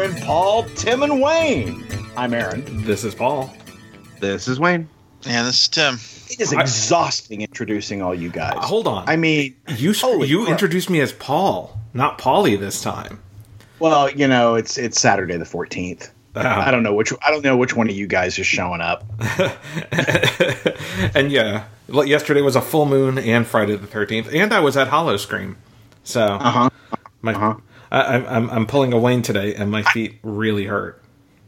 with Aaron, Paul, Tim, and Wayne. I'm Aaron. This is Paul. This is Wayne. And this is Tim. It is exhausting introducing all you guys. Uh, hold on. I mean, you holy you crap. introduced me as Paul, not Paulie this time. well, you know, it's it's Saturday the 14th. Ah. I don't know which I don't know which one of you guys is showing up. and yeah, l- yesterday was a full moon and Friday the thirteenth, and I was at Howl-O-Scream. So Uh-huh. my Uh-huh. I, I'm- I'm I'm pulling a Wayne today, and my feet really hurt.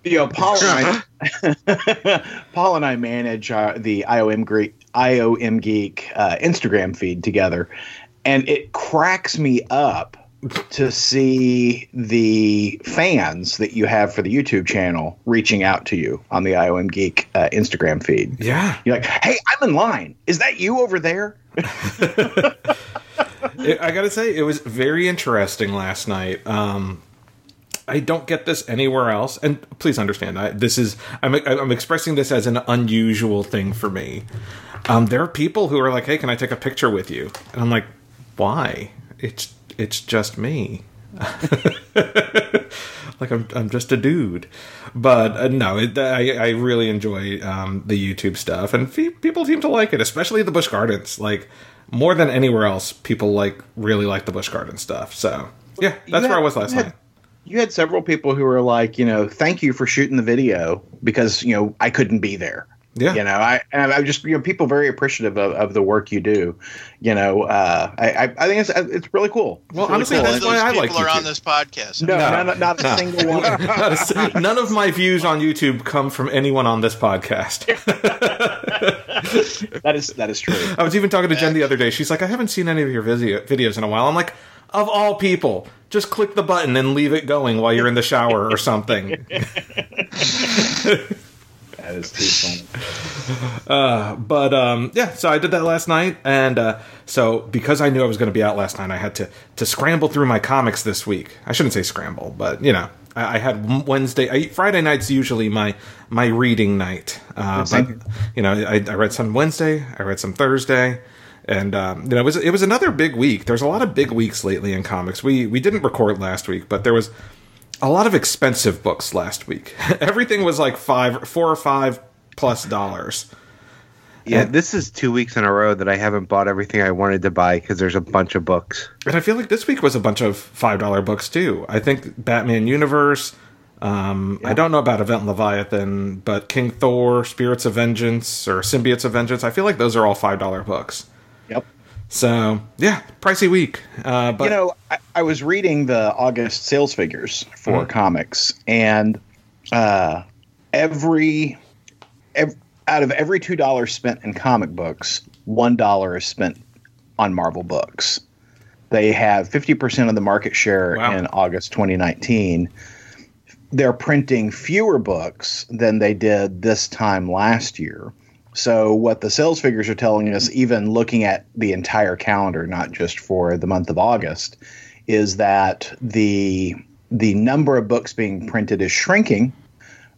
You know, Paul and I, Paul and I manage uh, the IOM Geek, IOM Geek uh, Instagram feed together, and it cracks me up to see the fans that you have for the YouTube channel reaching out to you on the IOM Geek uh, Instagram feed. Yeah, You're like, "Hey, I'm in line. Is that you over there?" It- I gotta say, it was very interesting last night. Um, I don't get this anywhere else, and please understand, I, this is I'm I'm expressing this as an unusual thing for me. Um, there are people who are like, "Hey, can I take a picture with you?" And I'm like, "Why? It's it's just me." like I'm I'm just a dude, but uh, no, it, I I really enjoy um, the YouTube stuff, and fe- people seem to like it, especially the Busch Gardens. Like more than anywhere else, people like really like the Busch Garden stuff. So yeah, that's You where I was last had- night. You had several people who were like, you know, thank you for shooting the video because you know I couldn't be there. Yeah. you know, I and I'm just you know people very appreciative of, of the work you do. You know, uh, I I I think it's it's really cool. Well, really honestly, cool. that's why I like people are on this podcast. no, No. not, not a single one. Not a s- none of my views on YouTube come from anyone on this podcast. that is that is true. I was even talking to Jen the other day. She's like, I haven't seen any of your video- videos in a while. I'm like, of all people, just click the button and leave it going while you're in the shower or something. That is too funny. But um, yeah, so I did that last night, and uh, so because I knew I was going to be out last night, I had to to scramble through my comics this week. I shouldn't say scramble, but you know, I, I had Wednesday, I, Friday night's usually my my reading night. Uh, but you know, I, I read some Wednesday, I read some Thursday. And um, you know, it was it was another big week. There's a lot of big weeks lately in comics. We we didn't record last week, but there was a lot of expensive books last week. Everything was like five, four or five plus dollars. Yeah, this is two weeks in a row that I haven't bought everything I wanted to buy because there's a bunch of books. And I feel like this week was a bunch of five dollar books too. I think Batman Universe. Um, I don't know about Event Leviathan, but King Thor, Spirits of Vengeance, or Symbiotes of Vengeance. I feel like those are all five dollar books. So yeah, pricey week. Uh, but you know, I, I was reading the August sales figures for comics, and uh, every, ev out of every two dollars spent in comic books, one dollar is spent on Marvel books. They have fifty percent of the market share Wow. in August 2019. They're printing fewer books than they did this time last year. So what the sales figures are telling us, even looking at the entire calendar, not just for the month of August, is that the the number of books being printed is shrinking,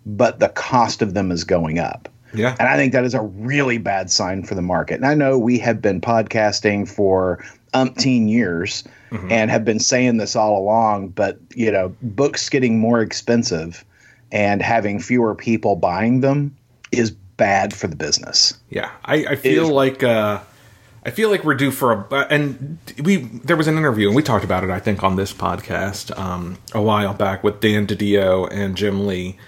but the cost of them is going up. yeah, And I think that is a really bad sign for the market. And I know we have been podcasting for umpteen years mm-hmm. and have been saying this all along, but you know, books getting more expensive and having fewer people buying them is bad for the business. yeah. I, I feel like uh, I feel like we're due for a. And we there was an interview and we talked about it. I think on this podcast um, a while back with Dan DiDio and Jim Lee.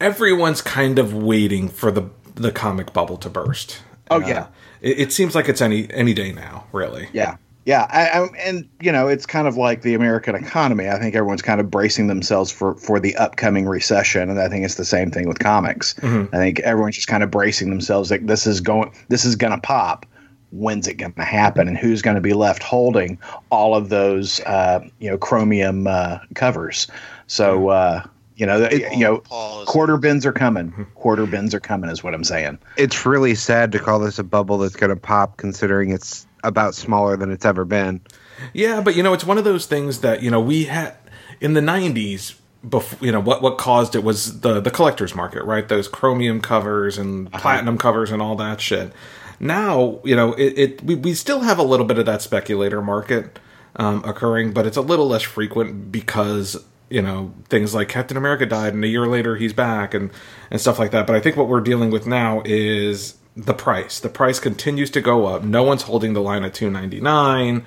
Everyone's kind of waiting for the the comic bubble to burst. Oh, Uh, yeah. it, it seems like it's any any day now. Really. Yeah. Yeah, I, I, and you know it's kind of like the American economy. I think everyone's kind of bracing themselves for for the upcoming recession, and I think it's the same thing with comics. I think everyone's just kind of bracing themselves like this is going, this is going to pop. When's it going to happen, and who's going to be left holding all of those, uh, you know, chromium uh, covers? So uh, you know, it, you know, Paul quarter bins are coming. Quarter bins are coming, is what I'm saying. It's really sad to call this a bubble that's going to pop, considering it's about smaller than it's ever been. Yeah, but you know, it's one of those things that you know we had in the '90s. Before, you know what what caused it was the the collectors market, right? Those chromium covers and platinum covers and all that shit. Now, you know, it, it we, we still have a little bit of that speculator market um, occurring, but it's a little less frequent because you know things like Captain America died and a year later he's back and and stuff like that. But I think what we're dealing with now is the price. The price continues to go up. No one's holding the line at two ninety nine,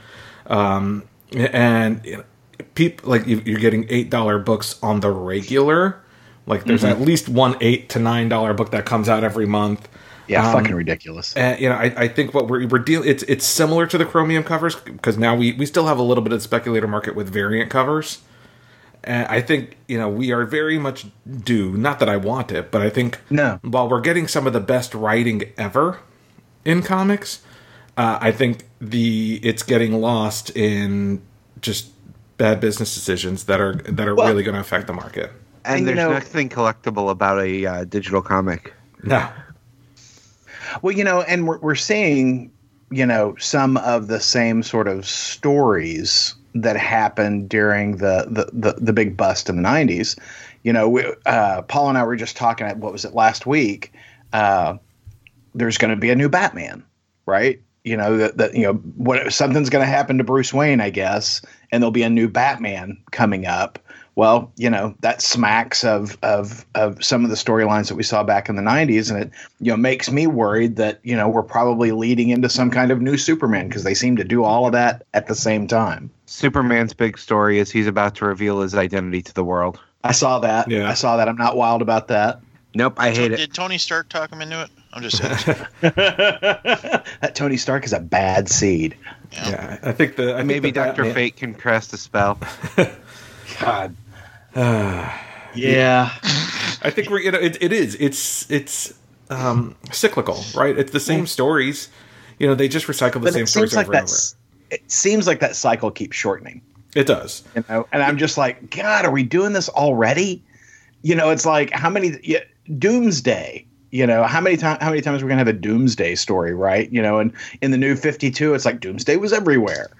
um, and you know, people like you're getting eight dollar books on the regular. Like there's mm-hmm. at least one eight to nine dollar book that comes out every month. Yeah, um, fucking ridiculous. And you know, I, I think what we're we're dealing it's it's similar to the chromium covers because now we we still have a little bit of speculator market with variant covers. And I think you know we are very much due. Not that I want it, but I think no. While we're getting some of the best writing ever in comics, uh, I think the it's getting lost in just bad business decisions that are that are well, really going to affect the market. And, and there's know, nothing collectible about a uh, digital comic. No. Well, you know, and we're we're seeing, you know, some of the same sort of stories that happened during the the the, the big bust in the '90s. You know, we, uh, Paul and I were just talking. At, what was it last week? Uh, there's going to be a new Batman, right? You know that, that you know what something's going to happen to Bruce Wayne, I guess, and there'll be a new Batman coming up well, you know, that smacks of of of some of the storylines that we saw back in the '90s, and it you know makes me worried that you know we're probably leading into some kind of new Superman because they seem to do all of that at the same time. Superman's big story is he's about to reveal his identity to the world. I saw that. Yeah. I saw that. I'm not wild about that. Nope, I hate so, it. Did Tony Stark talk him into it? I'm just saying. that Tony Stark is a bad seed. Yeah, yeah I think the I maybe Doctor Fate can cast a spell. God. yeah, I think we're you know it, it is it's it's um, cyclical, right? It's the same stories. You know, they just recycle the but same stories like over and over. It seems like that cycle keeps shortening. It does. You know, and I'm just like, God, are we doing this already? You know, it's like how many yeah, Doomsday. You know, how many times how many times we're gonna have a Doomsday story, right? You know, and in the new Fifty Two, it's like Doomsday was everywhere.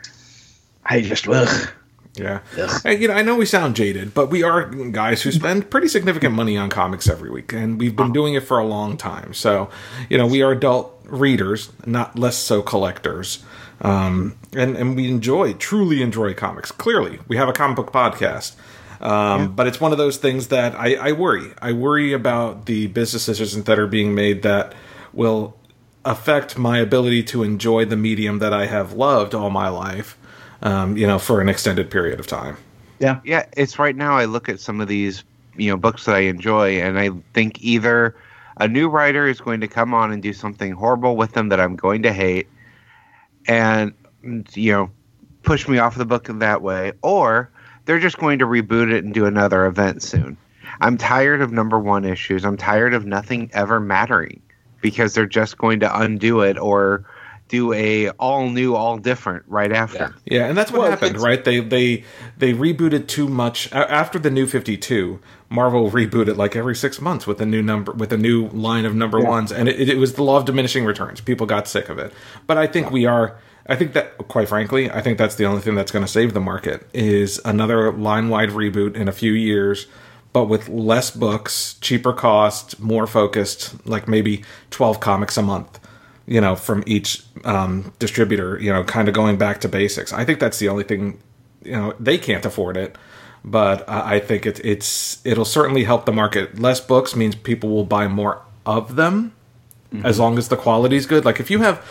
I just ugh. Yeah. And, you know, I know we sound jaded, but we are guys who spend pretty significant money on comics every week, and we've been doing it for a long time. So, you know, we are adult readers, not less so collectors. Um, and, and we enjoy, truly enjoy comics. Clearly, we have a comic book podcast. Um, yeah. But it's one of those things that I, I worry. I worry about the business decisions that are being made that will affect my ability to enjoy the medium that I have loved all my life um, you know, for an extended period of time. Yeah, yeah. It's right now. I look at some of these, you know, books that I enjoy, and I think either a new writer is going to come on and do something horrible with them that I'm going to hate, and you know, push me off the book in that way, or they're just going to reboot it and do another event soon. I'm tired of number one issues. I'm tired of nothing ever mattering because they're just going to undo it or do a all new, all different right after. Yeah, yeah and that's what well, happened, right? They they they rebooted too much after the new Fifty Two. Marvel rebooted like every six months with a new number with a new line of number yeah. ones, and it, it, was the law of diminishing returns. People got sick of it, but I think yeah. we are. I think that, quite frankly, I think that's the only thing that's going to save the market is another line wide reboot in a few years, but with less books, cheaper cost, more focused, like maybe twelve comics a month you know, from each um, distributor, you know, kind of going back to basics. I think that's the only thing, you know, they can't afford it, but I think it, it's it'll certainly help the market. Less books means people will buy more of them, mm-hmm. as long as the quality is good. Like if you have,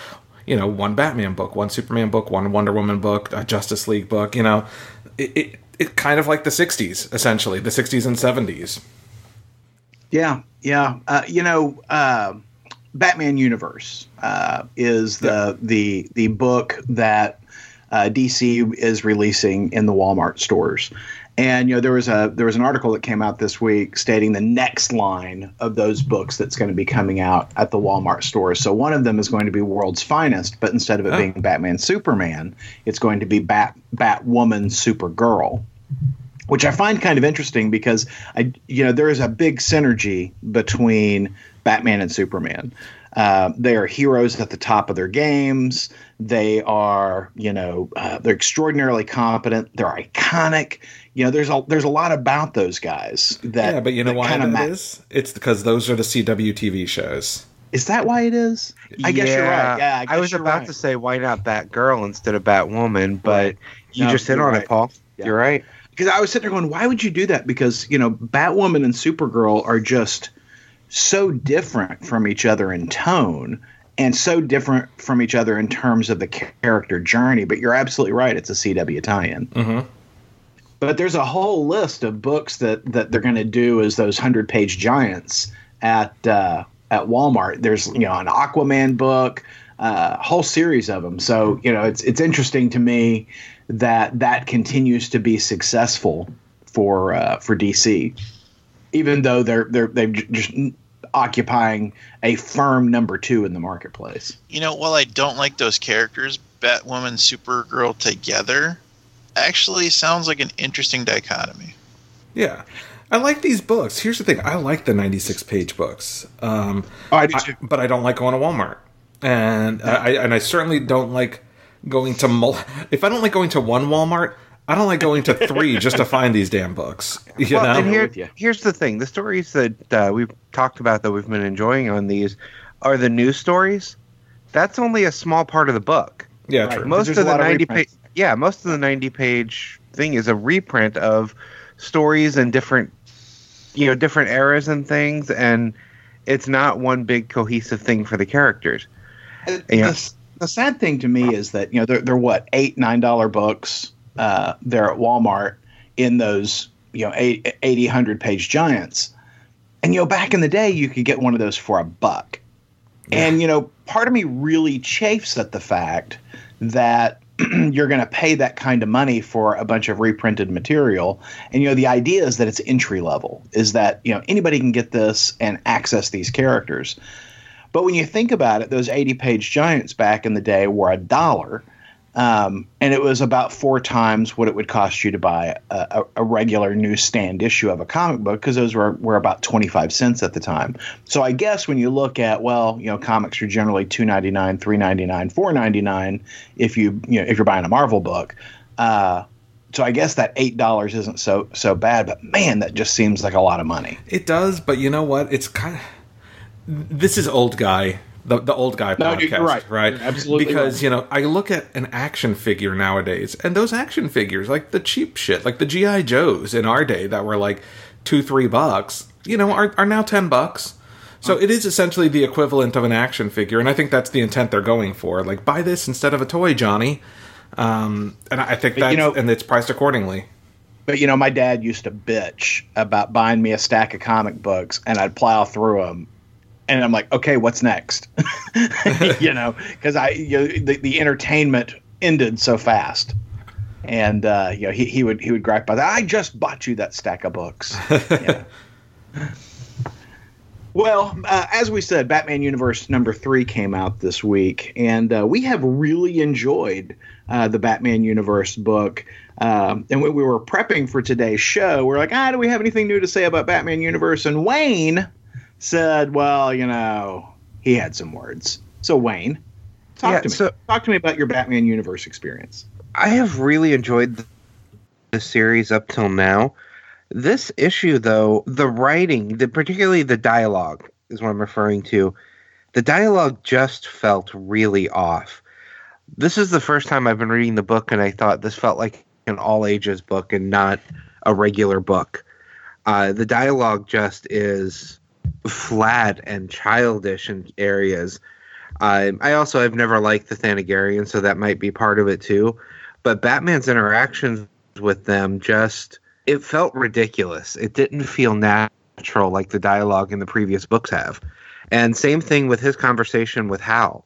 you know, one Batman book, one Superman book, one Wonder Woman book, a Justice League book, you know, it, it, it kind of like the '60s, essentially, the '60s and '70s. Yeah, yeah, uh, you know. Uh, Batman Universe uh, is the the the book that uh, DC is releasing in the Walmart stores. And you know there was a there was an article that came out this week stating the next line of those books that's going to be coming out at the Walmart stores. So one of them is going to be World's Finest, but instead of it oh. being Batman Superman, it's going to be Bat Batwoman Supergirl which I find kind of interesting because I, you know, there is a big synergy between Batman and Superman. Uh, they are heroes at the top of their games. They are, you know, uh, they're extraordinarily competent. They're iconic. You know, there's a there's a lot about those guys that. Yeah, but you know why that ma- is? It's because those are the CW TV shows. Is that why it is? I yeah, guess you're right. Yeah, I, I was about right. to say why not Batgirl instead of Batwoman, but right. you no, just hit on right. it, Paul. Yeah. You're right because I was sitting there going, why would you do that? Because you know, Batwoman and Supergirl are just so different from each other in tone and so different from each other in terms of the character journey. But you're absolutely right; it's a CW tie-in. Mm-hmm. But there's a whole list of books that that they're going to do as those hundred page giants at uh, at Walmart. There's you know an Aquaman book, a uh, whole series of them. So you know it's it's interesting to me that that continues to be successful for uh, for DC, even though they're they're they're just occupying a firm number two in the marketplace. You know, while I don't like those characters, Batwoman, Supergirl together, actually sounds like an interesting dichotomy. Yeah. I like these books. Here's the thing: I like the 96 page books, um, oh, I do too. I, but I don't like going to Walmart, and yeah. I and I certainly don't like going to. Mul- if I don't like going to one Walmart, I don't like going to three just to find these damn books. You well, know. And here, here's the thing: the stories that uh, we've talked about that we've been enjoying on these are the news stories. That's only a small part of the book. Yeah, right. most of the ninety page. Yeah, most of the ninety page thing is a reprint of stories and different, you know, different eras and things, and it's not one big cohesive thing for the characters. Uh, the, the sad thing to me is that you know they're, they're what eight nine dollar books uh, there at Walmart in those you know 80, 80 100 page giants. And you know back in the day you could get one of those for a buck. Yeah. and you know part of me really chafes at the fact that you're going to pay that kind of money for a bunch of reprinted material. And you know the idea is that it's entry level is that you know anybody can get this and access these characters. But when you think about it those 80 page giants back in the day were a dollar um, and it was about four times what it would cost you to buy a, a regular newsstand issue of a comic book because those were, were about 25 cents at the time. So I guess when you look at, well, you know, comics are generally $2.99, $3.99, $4.99 if you, you know, if you're buying a Marvel book. Uh, so I guess that eight dollars isn't so so bad, but man, that just seems like a lot of money. It does, but you know what? It's kind of this is old guy the the old guy no, podcast, right? Right, absolutely. Because right. you know, I look at an action figure nowadays, and those action figures, like the cheap shit, like the GI Joes in our day, that were like two three bucks, you know, are are now ten bucks. So it is essentially the equivalent of an action figure, and I think that's the intent they're going for. Like, buy this instead of a toy, Johnny. Um, and I think that you know, and it's priced accordingly. But you know, my dad used to bitch about buying me a stack of comic books, and I'd plow through them, and I'm like, okay, what's next? you know, because I you know, the the entertainment ended so fast, and uh, you know he, he would he would gripe by that. I just bought you that stack of books. well, uh, as we said, Batman Universe number three came out this week, and uh, we have really enjoyed uh, the Batman Universe book. Um, and when we were prepping for today's show, we are like, ah, do we have anything new to say about Batman Universe? And Wayne said, well, you know, he had some words. So Wayne, talk yeah, to me. So, talk to me about your Batman universe experience. I have really enjoyed the series up till now. This issue, though, the writing, the particularly the dialogue, is what I'm referring to. The dialogue just felt really off. This is the first time I've been reading the book, and I thought this felt like an all ages book and not a regular book. Uh, the dialogue just is flat and childish in areas. Uh, I also have never liked the Thanagarian, so that might be part of it too. But Batman's interactions with them just it felt ridiculous. It didn't feel natural like the dialogue in the previous books have. And same thing with his conversation with Hal.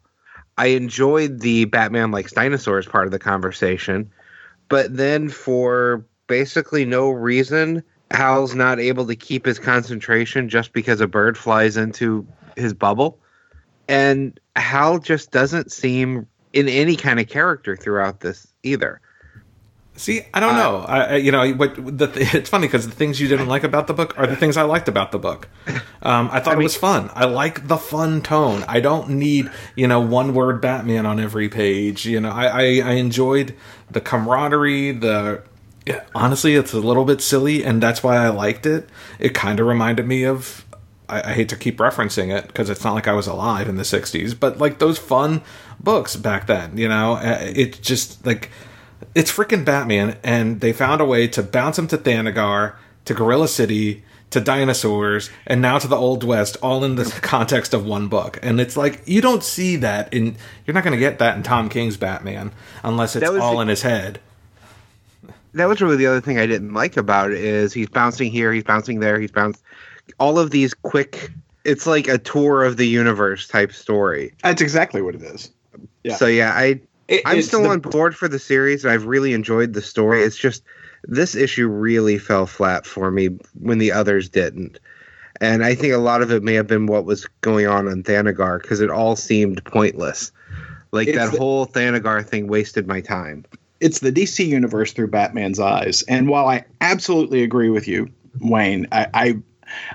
I enjoyed the Batman likes dinosaurs part of the conversation, but then for basically no reason, Hal's not able to keep his concentration just because a bird flies into his bubble. And Hal just doesn't seem in any kind of character throughout this either. See, I don't uh, know. I, you know, what the, it's funny because the things you didn't like about the book are the things I liked about the book. Um, I thought I mean, it was fun. I like the fun tone. I don't need you know one word Batman on every page. You know, I, I, I enjoyed the camaraderie, the yeah, honestly, it's a little bit silly, and that's why I liked it. It kind of reminded me of. I, I, hate to keep referencing it because it's not like I was alive in the '60s, but like those fun books back then. You know, It's just like it's freaking Batman, and they found a way to bounce him to Thanagar, to Gorilla City, to dinosaurs, and now to the Old West, all in the context of one book. And it's like you don't see that in you're not going to get that in Tom King's Batman unless it's all in his head. That was really the other thing I didn't like about it is he's bouncing here, he's bouncing there, he's bounced all of these quick it's like a tour of the universe type story. That's exactly what it is. Yeah. So yeah, I It- I'm still the- on board for the series and I've really enjoyed the story. It's just this issue really fell flat for me when the others didn't. And I think a lot of it may have been what was going on on Thanagar because it all seemed pointless. Like that the- whole Thanagar thing wasted my time. It's the DC universe through Batman's eyes. And while I absolutely agree with you, Wayne, I I,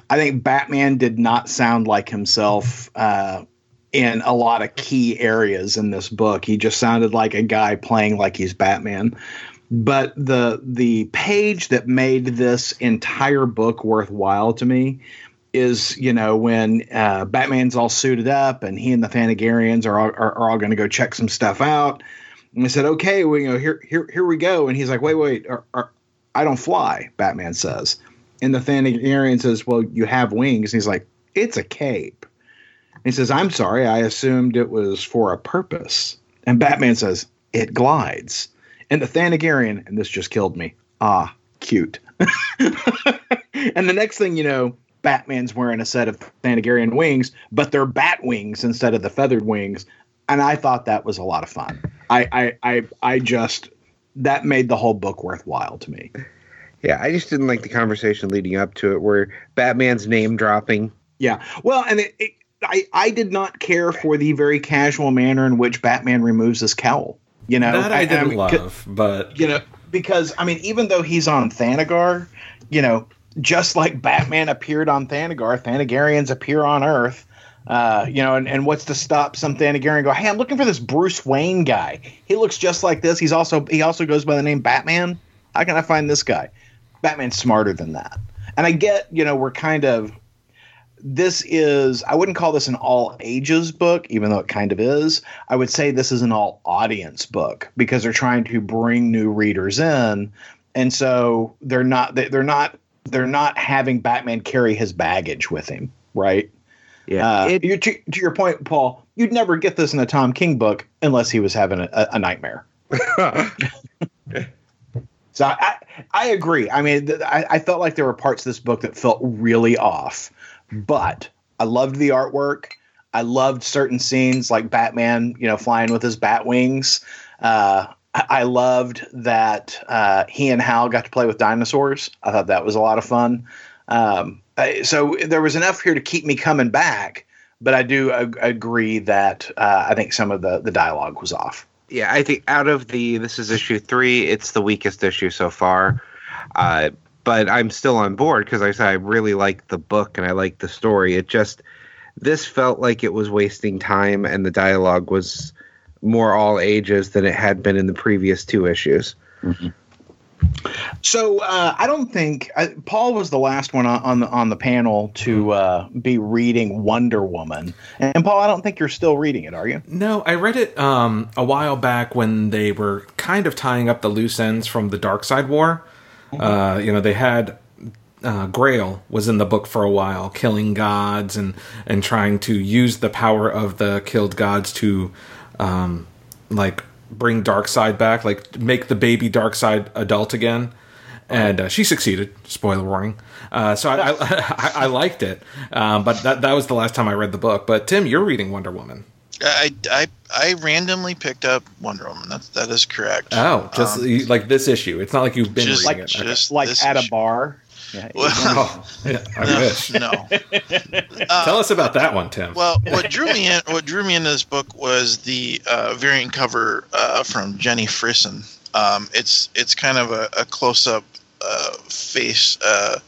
I think Batman did not sound like himself uh, in a lot of key areas in this book. He just sounded like a guy playing like he's Batman. But the the page that made this entire book worthwhile to me is you know when uh, Batman's all suited up and he and the Thanagarians are all, are, are all going to go check some stuff out. And I said, okay, well, you know, here, here, here we go. And he's like, wait, wait, I don't fly. Batman says, and the Thanagarian says, well, you have wings. And he's like, it's a cape. And he says, I'm sorry, I assumed it was for a purpose. And Batman says, it glides. And the Thanagarian, and this just killed me. Ah, cute. and the next thing you know, Batman's wearing a set of Thanagarian wings, but they're bat wings instead of the feathered wings. And I thought that was a lot of fun. I, I, I, I just that made the whole book worthwhile to me. Yeah, I just didn't like the conversation leading up to it where Batman's name dropping. Yeah. Well, and it, it, I, I did not care for the very casual manner in which Batman removes his cowl. You know, that I didn't mean, love, but you know, because I mean, even though he's on Thanagar, you know, just like Batman appeared on Thanagar, Thanagarians appear on Earth. Uh, you know, and, and what's to stop some Thanagarian go, hey, I'm looking for this Bruce Wayne guy. He looks just like this. He's also he also goes by the name Batman. How can I find this guy? Batman's smarter than that. And I get, you know, we're kind of this is I wouldn't call this an all ages book, even though it kind of is. I would say this is an all audience book because they're trying to bring new readers in, and so they're not they're not they're not having Batman carry his baggage with him, right? Yeah, Uh, it- you, to, to your point, Paul, you'd never get this in a Tom King book unless he was having a, a, a nightmare. So I, I agree. I mean, th- I, I felt like there were parts of this book that felt really off, but I loved the artwork. I loved certain scenes like Batman, you know, flying with his bat wings. Uh, I, I loved that uh, he and Hal got to play with dinosaurs. I thought that was a lot of fun. Um, I, so there was enough here to keep me coming back, but I do ag- agree that uh, I think some of the, the dialogue was off. yeah, I think out of the this is issue three, it's the weakest issue so far. Uh, but I'm still on board because I said I really like the book and I like the story. It just this felt like it was wasting time and the dialogue was more all ages than it had been in the previous two issues. So uh, I don't think I, Paul was the last one on, on the on the panel to uh, be reading Wonder Woman, and, Paul, I don't think you're still reading it, are you? No, I read it um, a while back when they were kind of tying up the loose ends from the Darkseid War. Uh, you know, they had uh, Grail was in the book for a while, killing gods and and trying to use the power of the killed gods to um, like bring Darkseid back, like make the baby Darkseid adult again. And uh, she succeeded. Spoiler warning. Uh, so I, I, I, I liked it, um, but that that was the last time I read the book. But Tim, you're reading Wonder Woman. I, I, I randomly picked up Wonder Woman. That, that is correct. Oh, just Um, like this issue. It's not like you've been just reading like it. Okay. just Like this at a bar. Yeah, Well, Oh, yeah, I no, wish. no. Tell us about that one, Tim. Well, what drew me in, what drew me into this book was the uh, variant cover uh, from Jenny Frison. Um, it's it's kind of a, a close up uh, face uh,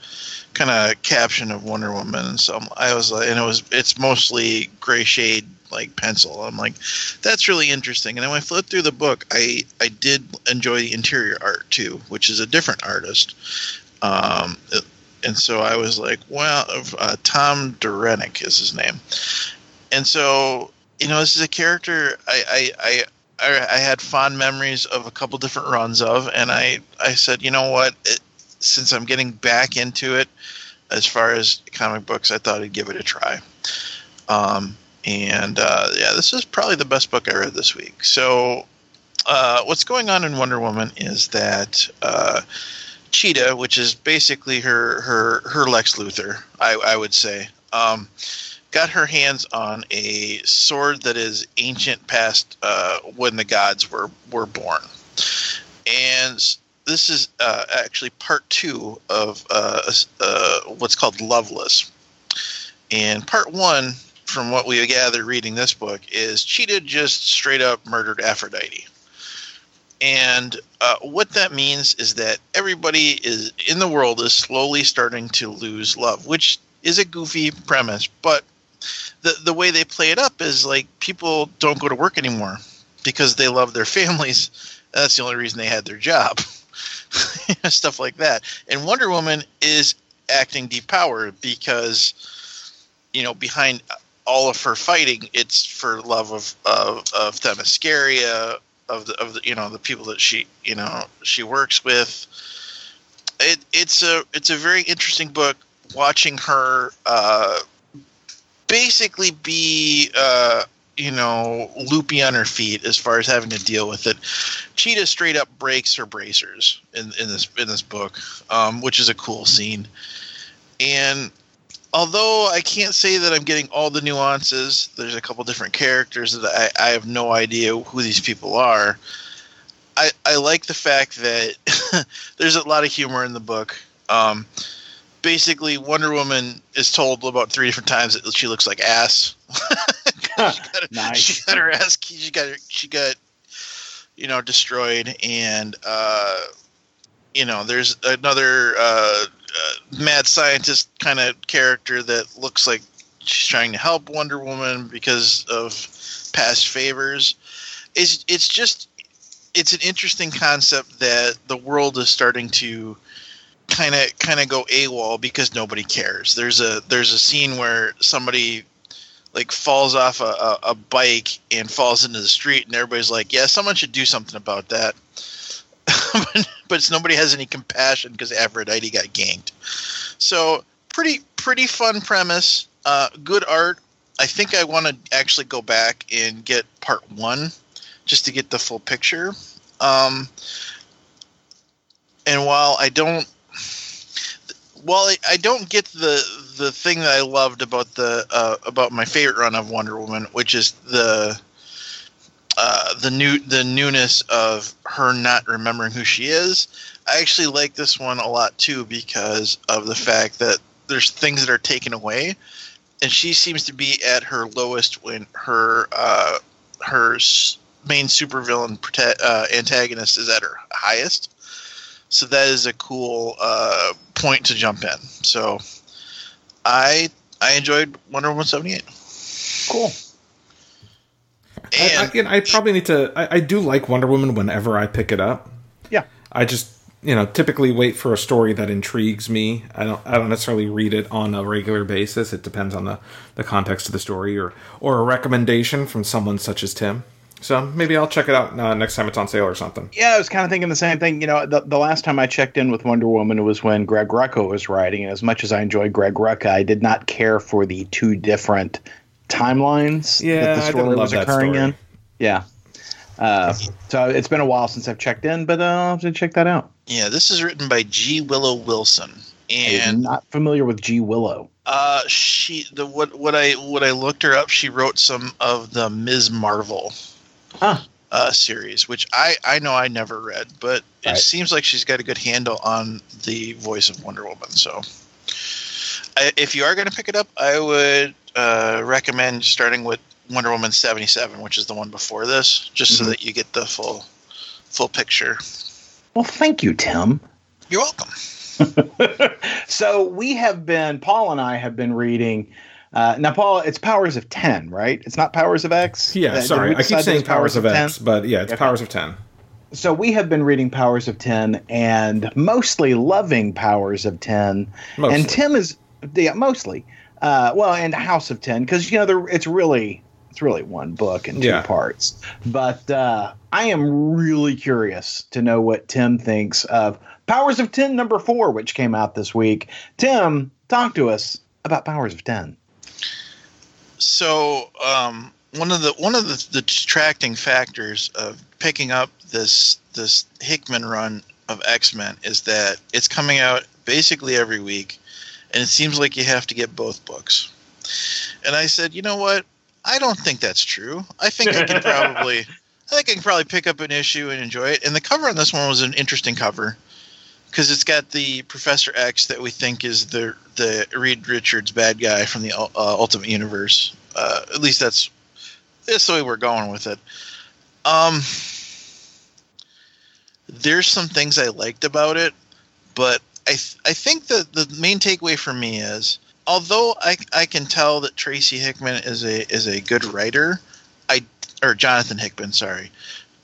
kind of caption of Wonder Woman, and so I was like, and it was it's mostly gray shade like pencil. I'm like, that's really interesting. And then when I flipped through the book, I I did enjoy the interior art too, which is a different artist. Um, and so I was like, well, uh, Tom Derenick is his name. And so, you know, this is a character I, I, I I, had fond memories of a couple different runs of, and I I said, you know what, it, since I'm getting back into it, as far as comic books, I thought I'd give it a try. Um, and uh, yeah, this is probably the best book I read this week. So, uh, what's going on in Wonder Woman is that uh, Cheetah, which is basically her her her Lex Luthor, I, I would say, um, got her hands on a sword that is ancient past uh, when the gods were were born, and this is uh, actually part two of uh, uh, what's called Loveless. And part one, from what we gather reading this book, is Cheetah just straight up murdered Aphrodite. And uh, what that means is that everybody is in the world is slowly starting to lose love, which is a goofy premise, but the the way they play it up is like people don't go to work anymore because they love their families. That's the only reason they had their job. Stuff like that. And Wonder Woman is acting depowered because you know behind all of her fighting it's for love of of, of Themyscira of the of the you know the people that she you know she works with. It it's a it's a very interesting book watching her uh basically be uh you know loopy on her feet as far as having to deal with it. Cheetah straight up breaks her bracers in in this in this book um which is a cool scene. And although I can't say that I'm getting all the nuances, there's a couple different characters that I, I have no idea who these people are. I, I like the fact that there's a lot of humor in the book. Um, basically, Wonder Woman is told about three different times that she looks like ass. she, got, Nice. she got her ass. She got she got you know destroyed, and uh, you know there's another uh, uh, mad scientist kind of character that looks like she's trying to help Wonder Woman because of past favors. It's it's just it's an interesting concept that the world is starting to kind of kind of go AWOL because nobody cares. There's a there's a scene where somebody like falls off a, a, a bike and falls into the street and everybody's like, yeah, someone should do something about that. but nobody has any compassion because Aphrodite got ganked. So pretty pretty fun premise. Uh, good art. I think I want to actually go back and get part one just to get the full picture. Um, and while I don't, while I, don't get the the thing that I loved about the uh, about my favorite run of Wonder Woman, which is the uh, the new the newness of her not remembering who she is. I actually like this one a lot too because of the fact that there's things that are taken away, and she seems to be at her lowest when her uh, her main supervillain prote- uh, antagonist is at her highest. So that is a cool uh, point to jump in. So I I enjoyed Wonder Woman seventy eight. Cool. I, I, And you know, I probably need to. I, I do like Wonder Woman whenever I pick it up. Yeah. I just you know typically wait for a story that intrigues me. I don't I don't necessarily read it on a regular basis. It depends on the the context of the story or or a recommendation from someone such as Tim. So maybe I'll check it out uh, next time it's on sale or something. Yeah, I was kind of thinking the same thing. You know, the, the last time I checked in with Wonder Woman was when Greg Rucka was writing. And as much as I enjoyed Greg Rucka, I did not care for the two different timelines Yeah, that I the didn't story love was that occurring story. in. Yeah. Uh, so it's been a while since I've checked in, but uh, I'll have to check that out. yeah, this is written by G. Willow Wilson, and I'm and not familiar with G. Willow. Uh, she the what what I what I looked her up. She wrote some of the Ms. Marvel Huh. uh, series, which I I know I never read, but it Right. seems like she's got a good handle on the voice of Wonder Woman. So, I, if you are going to pick it up, I would uh, recommend starting with Wonder Woman seventy seven, which is the one before this, just so Mhm. that you get the full full picture. Well, thank you, Tim. You're welcome. so we have been, Paul and I have been reading. Uh, now, Paul, it's Powers of Ten, right? It's not Powers of X. Yeah, Uh, did sorry, I keep decide saying it's Powers of 10? X, but yeah, it's Okay. Powers of Ten. So we have been reading Powers of Ten and mostly loving Powers of Ten. Mostly. And Tim is, yeah, mostly. Uh, well, and House of Ten because you know they're- it's really it's really one book in two Yeah. parts. But uh, I am really curious to know what Tim thinks of Powers of Ten number four, which came out this week. Tim, talk to us about Powers of Ten. So um, one of the one of the, the detracting factors of picking up this this Hickman run of X Men is that it's coming out basically every week, and it seems like you have to get both books. And I said, you know what? I don't think that's true. I think I can probably I think I can probably pick up an issue and enjoy it. And the cover on this one was an interesting cover because it's got the Professor X that we think is the the Reed Richards bad guy from the uh, Ultimate Universe. Uh, at least that's that's the way we're going with it. Um, there's some things I liked about it, but I th- I think that the main takeaway for me is although I I can tell that Tracy Hickman is a is a good writer, I or Jonathan Hickman, sorry.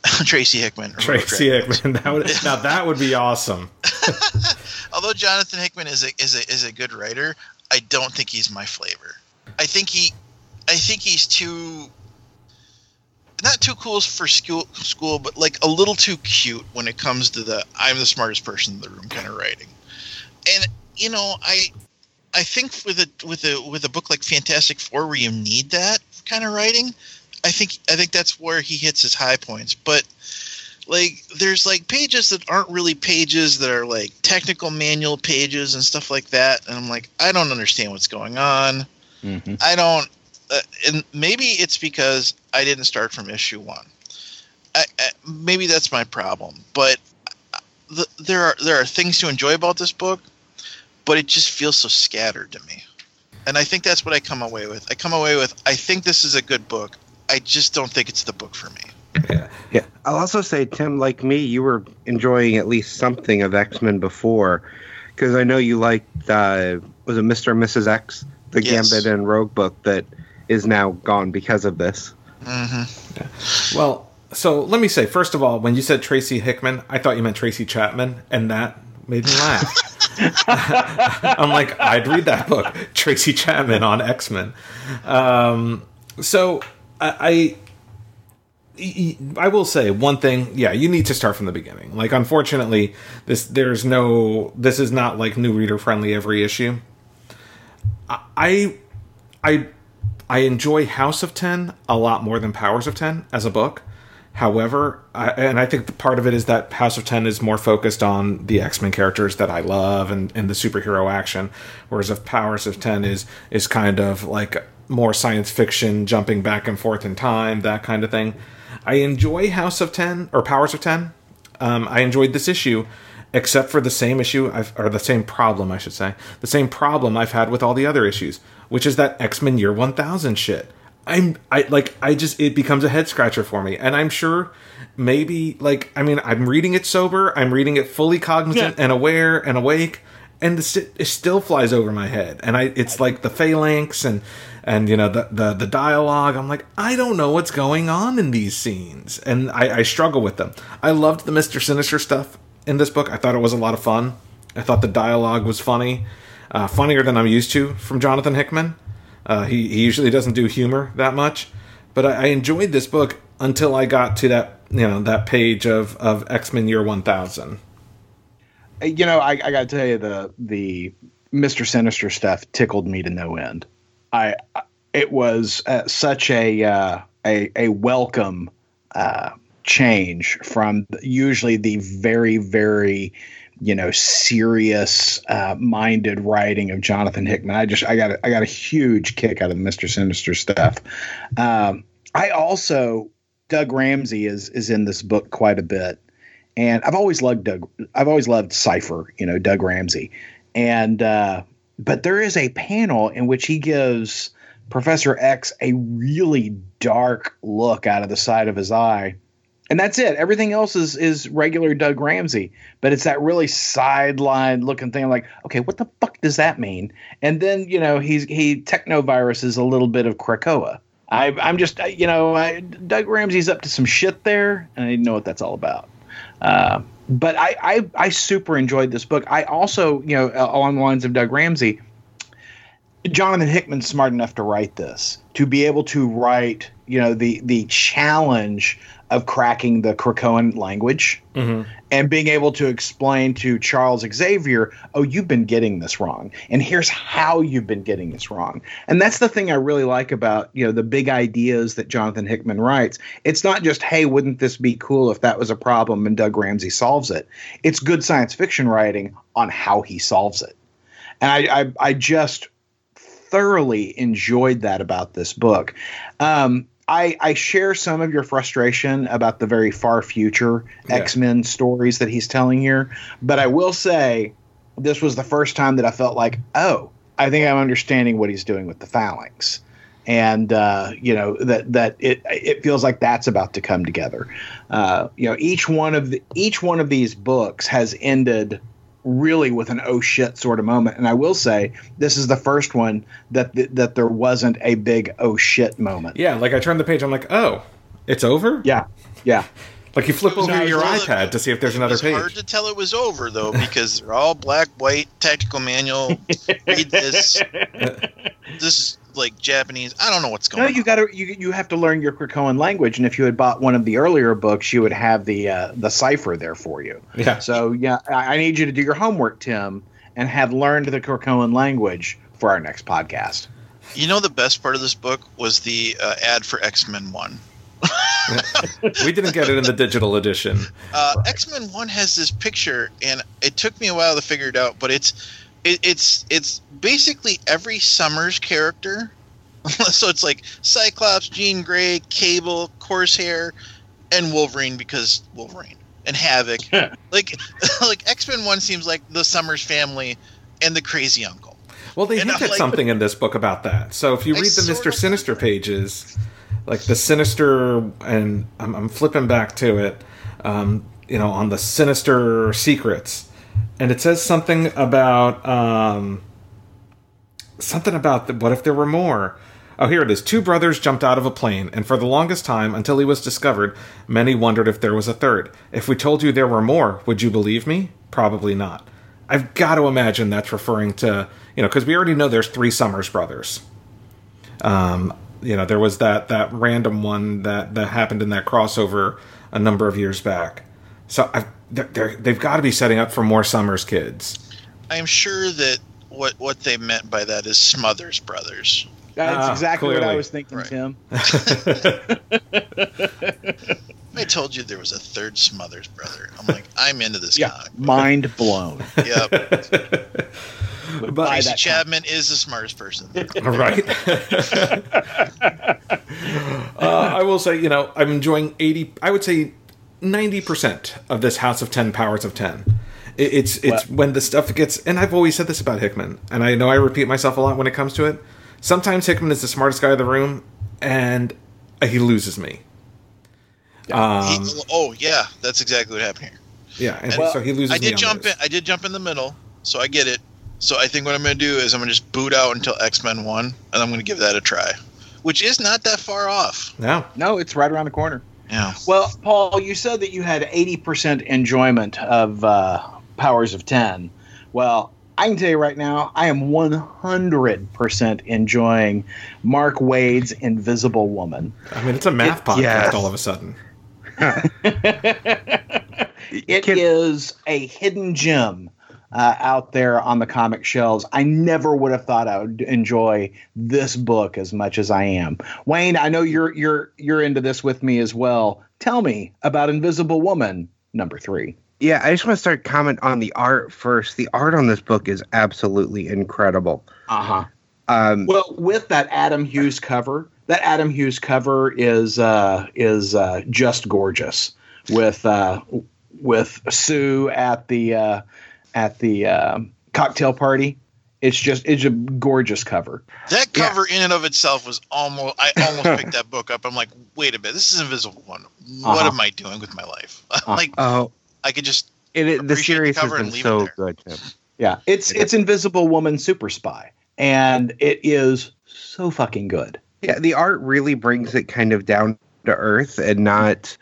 Tracy Hickman. Tracy. Hickman. That would, now that would be awesome. although Jonathan Hickman is a is a is a good writer, I don't think he's my flavor. I think he, I think he's too, not too cool for school school, but like a little too cute when it comes to the I'm the smartest person in the room kind of writing. And you know, I, I think with a with a with a book like Fantastic Four where you need that kind of writing, I think I think that's where he hits his high points. But like there's like pages that aren't really pages that are like technical manual pages and stuff like that. And i'm like i don't understand what's going on. Mm-hmm. i don't uh, and maybe it's because i didn't start from issue one. I, I, maybe that's my problem. But the, there are there are things to enjoy about this book but it just feels so scattered to me and i think that's what i come away with i come away with i think this is a good book i just don't think it's the book for me Yeah. Yeah, I'll also say, Tim, like me, you were enjoying at least something of X Men before, because I know you liked uh, was it Mister and Mrs. X, the Yes. Gambit and Rogue book that is now gone because of this. hmm Well, so let me say, first of all, when you said Tracy Hickman, I thought you meant Tracy Chapman, and that made me laugh. I'm like, I'd read that book, Tracy Chapman on X Men. Um, so I, I, I will say one thing. Yeah, you need to start from the beginning. Like, unfortunately, this there's no. This is not like new reader friendly every issue. I, I, I enjoy House of Ten a lot more than Powers of Ten as a book. However, I, and I think part of it is that House of Ten is more focused on the X Men characters that I love and, and the superhero action, whereas if Powers of Ten is is kind of like more science fiction, jumping back and forth in time, that kind of thing. I enjoy House of Ten or Powers of Ten. Um, I enjoyed this issue, except for the same issue I've, or the same problem, I should say, the same problem I've had with all the other issues, which is that X Men Year One Thousand shit. I'm I like I just it becomes a head scratcher for me, and I'm sure maybe like I mean I'm reading it sober, I'm reading it fully cognizant and aware and awake, and the, it still flies over my head, and I it's like the phalanx and and you know the the the dialogue. I'm like I don't know what's going on in these scenes, and I, I struggle with them. I loved the Mister Sinister stuff in this book. I thought it was a lot of fun. I thought the dialogue was funny, uh, funnier than I'm used to from Jonathan Hickman. Uh, he, he usually doesn't do humor that much, but I, I enjoyed this book until I got to that you know that page of of X Men Year One Thousand. You know, I, I got to tell you the the Mister Sinister stuff tickled me to no end. I it was uh, such a uh, a a welcome uh, change from usually the very very you know serious uh, minded writing of Jonathan Hickman. I just I got a, I got a huge kick out of the Mister Sinister stuff. Um, I also Doug Ramsey is is in this book quite a bit, and I've always loved Doug. I've always loved Cypher. You know Doug Ramsey, and uh, but there is a panel in which he gives Professor X a really dark look out of the side of his eye. And that's it. Everything else is is regular Doug Ramsey, but it's that really sideline looking thing. I'm like, okay, what the fuck does that mean? And then you know he's he technoviruses a little bit of Krakoa. I, I'm just you know I, Doug Ramsey's up to some shit there, and I know what that's all about. Uh, but I, I I super enjoyed this book. I also you know along the lines of Doug Ramsey, Jonathan Hickman's smart enough to write this, to be able to write, you know, the the challenge of cracking the Krakoan language Mhm. and being able to explain to Charles Xavier, oh, you've been getting this wrong, and here's how you've been getting this wrong. And that's the thing I really like about you know the big ideas that Jonathan Hickman writes. It's not just, hey, wouldn't this be cool if that was a problem and Doug Ramsey solves it. It's good science fiction writing on how he solves it. And I, I, I just thoroughly enjoyed that about this book. Um, I, I share some of your frustration about the very far future Yeah. X Men stories that he's telling here, but I will say this was the first time that I felt like, oh, I think I'm understanding what he's doing with the phalanx, and uh, you know that that it it feels like that's about to come together. Uh, you know, each one of the, each one of these books has ended really with an oh shit sort of moment. And I will say this is the first one that that, that there wasn't a big oh shit moment. Yeah, like I turned the page, I'm like, oh, it's over. Yeah, yeah. Like you flip over it your was- iPad to see if there's it another was hard page. to tell it was over though because they're all black, white, tactical manual. Read this. this is like Japanese. I don't know what's going No, on. you got to you you have to learn your Krakoan language, and if you had bought one of the earlier books, you would have the uh, the cipher there for you. Yeah. So yeah, I, I need you to do your homework, Tim, and have learned the Krakoan language for our next podcast. You know the best part of this book was the uh, ad for X Men One. we didn't get it in the digital edition. Uh, X Men One has this picture, and it took me a while to figure it out, but it's it, it's it's basically every Summers character. so it's like Cyclops, Jean Grey, Cable, Corsair, and Wolverine because Wolverine and Havoc. like like X Men One seems like the Summers family and the Crazy Uncle. Well, they And hint I'm at like- something in this book about that. So if you I read the Mister Sinister pages, like the Sinister, and I'm, I'm flipping back to it, um, you know, on the Sinister secrets, and it says something about um, something about the, what if there were more. Oh, here it is. Two brothers jumped out of a plane, and for the longest time, until he was discovered, many wondered if there was a third. If we told you there were more, would you believe me? Probably not. I've got to imagine that's referring to, you know, because we already know there's three Summers brothers. Um, you know, there was that that random one that that happened in that crossover a number of years back. So I've, they're, they're, they've got to be setting up for more Summers kids. I am sure that what what they meant by that is Smothers Brothers. That's Ah, exactly what I was thinking, Right. Tim. I told you there was a third Smothers brother. I'm like, I'm into this Yeah, comic. mind blown. Yep. But Tracy that Chapman is the smartest person. right? uh, I will say, you know, I'm enjoying 80, I would say 90% of this House of 10 Powers of 10. It, it's it's when the stuff gets, and I've always said this about Hickman, and I know I repeat myself a lot when it comes to it. Sometimes Hickman is the smartest guy in the room, and he loses me. Um, He- oh yeah, that's exactly what happened here. yeah, and Well, so he loses I did on jump in. I did jump in the middle, so I get it. So I think what I'm going to do is I'm going to just boot out until X Men One, and I'm going to give that a try, which is not that far off. No. No, it's right around the corner. Yeah. Well, Paul, you said that you had 80% enjoyment of uh, Powers of 10. Well, I can tell you right now, I am 100% enjoying Mark Waid's Invisible Woman. I mean, it's a math It- podcast yes. all of a sudden. It is Can- a hidden gem uh, out there on the comic shelves. I never would have thought I would enjoy this book as much as I am. Wayne, I know you're you're you're into this with me as well. Tell me about Invisible Woman number three. Yeah, I just want to start comment on the art first. The art on this book is absolutely incredible. Uh huh. Um, Well, with that Adam Hughes cover, that Adam Hughes cover is uh, is uh, just gorgeous. With uh, with Sue at the uh, at the um cocktail party, it's just it's a gorgeous cover. That Yeah. cover in and of itself was almost. I almost picked that book up. I'm like, wait a minute, this is Invisible One. What Uh-huh. am I doing with my life? like, oh, I could just. it, it, the Appreciate the series has and been so good. Tim. Yeah, it's it's Invisible Woman Super Spy, and it is so fucking good. Yeah, the art really brings it kind of down to earth and not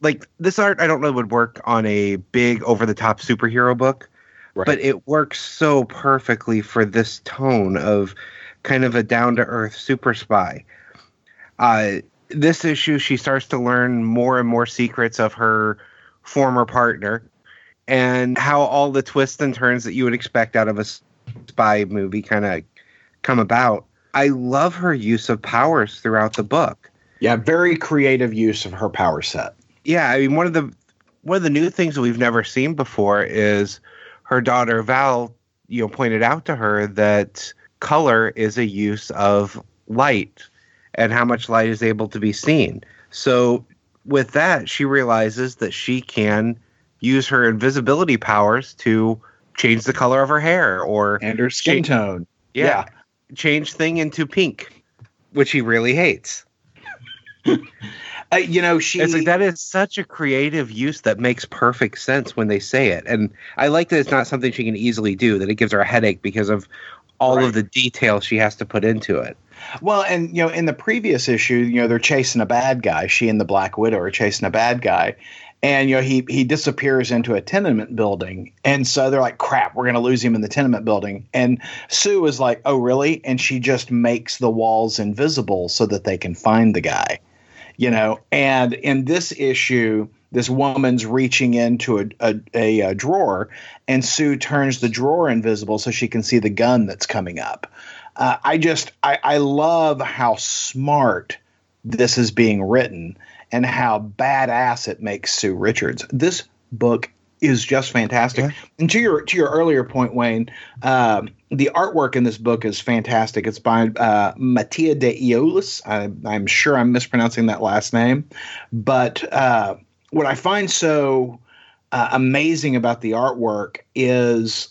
like this art. I don't know would work on a big over the top superhero book, Right. but it works so perfectly for this tone of kind of a down to earth super spy. Uh, this issue, she starts to learn more and more secrets of her former partner and how all the twists and turns that you would expect out of a spy movie kind of come about. I love her use of powers throughout the book. Yeah, very creative use of her power set. Yeah, I mean one of the one of the new things that we've never seen before is her daughter Val, you know, pointed out to her that color is a use of light and how much light is able to be seen. So with that, she realizes that she can use her invisibility powers to change the color of her hair or and her skin tone. Yeah, yeah. Change thing into pink, which he really hates. uh, you know, she. It's like that is such a creative use that makes perfect sense when they say it, and I like that it's not something she can easily do. That it gives her a headache because of all right. of the detail she has to put into it. Well, and you know, in the previous issue, you know, they're chasing a bad guy. She and the Black Widow are chasing a bad guy, and you know he he disappears into a tenement building and so they're like crap we're going to lose him in the tenement building and sue is like oh really and she just makes the walls invisible so that they can find the guy you know and in this issue this woman's reaching into a, a, a, drawer and sue turns the drawer invisible so she can see the gun that's coming up uh, i just I, I love how smart this is being written and how badass it makes Sue Richards. This book is just fantastic. Yeah. And to your to your earlier point, Wayne, um, the artwork in this book is fantastic. It's by uh, Mattia De Iulis. I, am sure I'm mispronouncing that last name, but uh, what I find so uh, amazing about the artwork is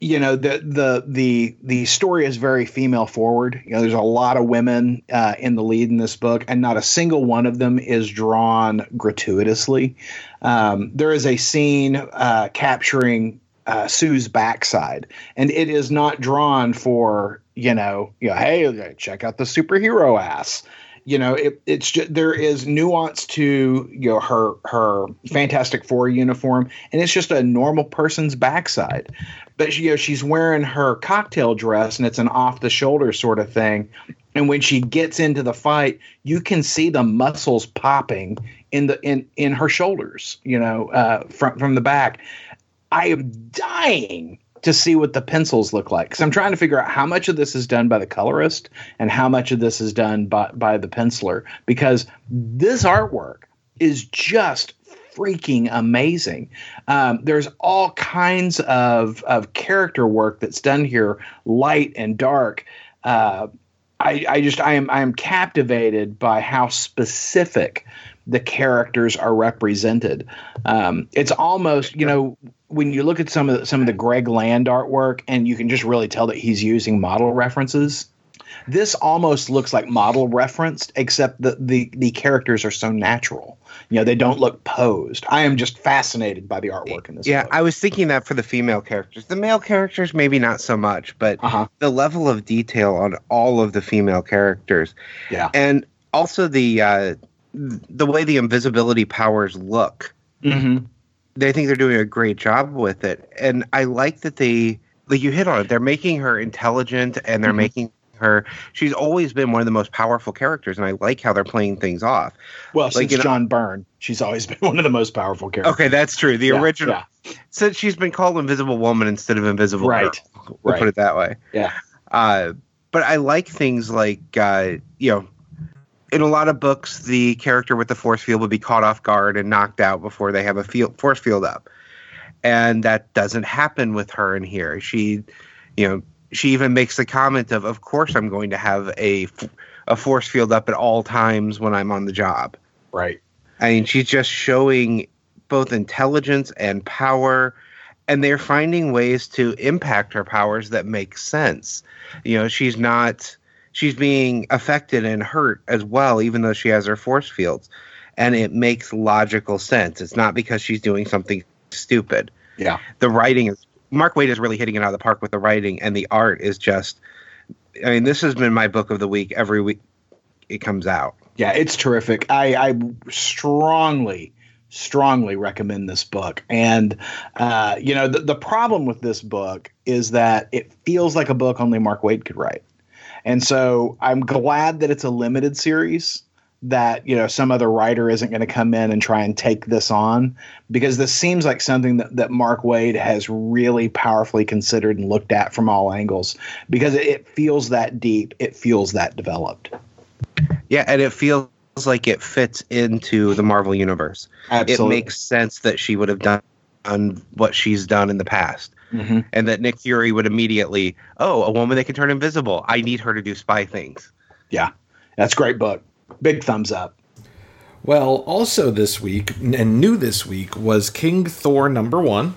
you know the the the the story is very female forward. You know, there's a lot of women uh, in the lead in this book, and not a single one of them is drawn gratuitously. Um, there is a scene uh, capturing uh, Sue's backside, and it is not drawn for you know, you know, hey, check out the superhero ass. You know it, it's just there is nuance to you know her her fantastic four uniform and it's just a normal person's backside. But you know she's wearing her cocktail dress and it's an off the shoulder sort of thing. And when she gets into the fight you can see the muscles popping in the in in her shoulders you know uh, from from the back i am dying to see what the pencils look like because I'm trying to figure out how much of this is done by the colorist and how much of this is done by, by the penciler because this artwork is just freaking amazing. Um, there's all kinds of, of character work that's done here, light and dark. Uh, I, I just I am I am captivated by how specific the characters are represented. Um, it's almost you know when you look at some of the, some of the Greg Land artwork, and you can just really tell that he's using model references. This almost looks like model referenced, except the, the the characters are so natural. You know, they don't look posed. I am just fascinated by the artwork in this. Yeah, book. I was thinking that for the female characters. The male characters, maybe not so much, but uh-huh. the level of detail on all of the female characters. Yeah, and also the uh, the way the invisibility powers look. Mm-hmm they think they're doing a great job with it, and I like that they like you hit on it. They're making her intelligent, and they're mm-hmm. making her. She's always been one of the most powerful characters, and I like how they're playing things off. Well, like, since you know, John Byrne, she's always been one of the most powerful characters. Okay, that's true. The yeah, original. Yeah. Since she's been called Invisible Woman instead of Invisible right. Girl, we'll right. put it that way. Yeah. Uh, but I like things like uh, you know in a lot of books, the character with the force field would be caught off guard and knocked out before they have a field force field up, and that doesn't happen with her in here. She, you know, she even makes the comment of, "Of course, I'm going to have a a force field up at all times when I'm on the job." Right. I mean, she's just showing both intelligence and power, and they're finding ways to impact her powers that make sense. You know, she's not she's being affected and hurt as well, even though she has her force fields. And it makes logical sense. It's not because she's doing something stupid. Yeah. The writing is Mark Waid is really hitting it out of the park with the writing, and the art is just. I mean, this has been my book of the week every week it comes out. Yeah, it's terrific. I, I strongly, strongly recommend this book. And, uh, you know, the, the problem with this book is that it feels like a book only Mark Waid could write And so I'm glad that it's a limited series that you know some other writer isn't going to come in and try and take this on because this seems like something that, that mark waid has really powerfully considered and looked at from all angles because it, it feels that deep it feels that developed Yeah, and it feels like it fits into the Marvel universe. Absolutely. It makes sense that she would have done what she's done in the past. Mhm. And that Nick Fury would immediately, oh, a woman that can turn invisible. I need her to do spy things. yeah that's a great book big thumbs up Well, also this week and new this week was King Thor number one.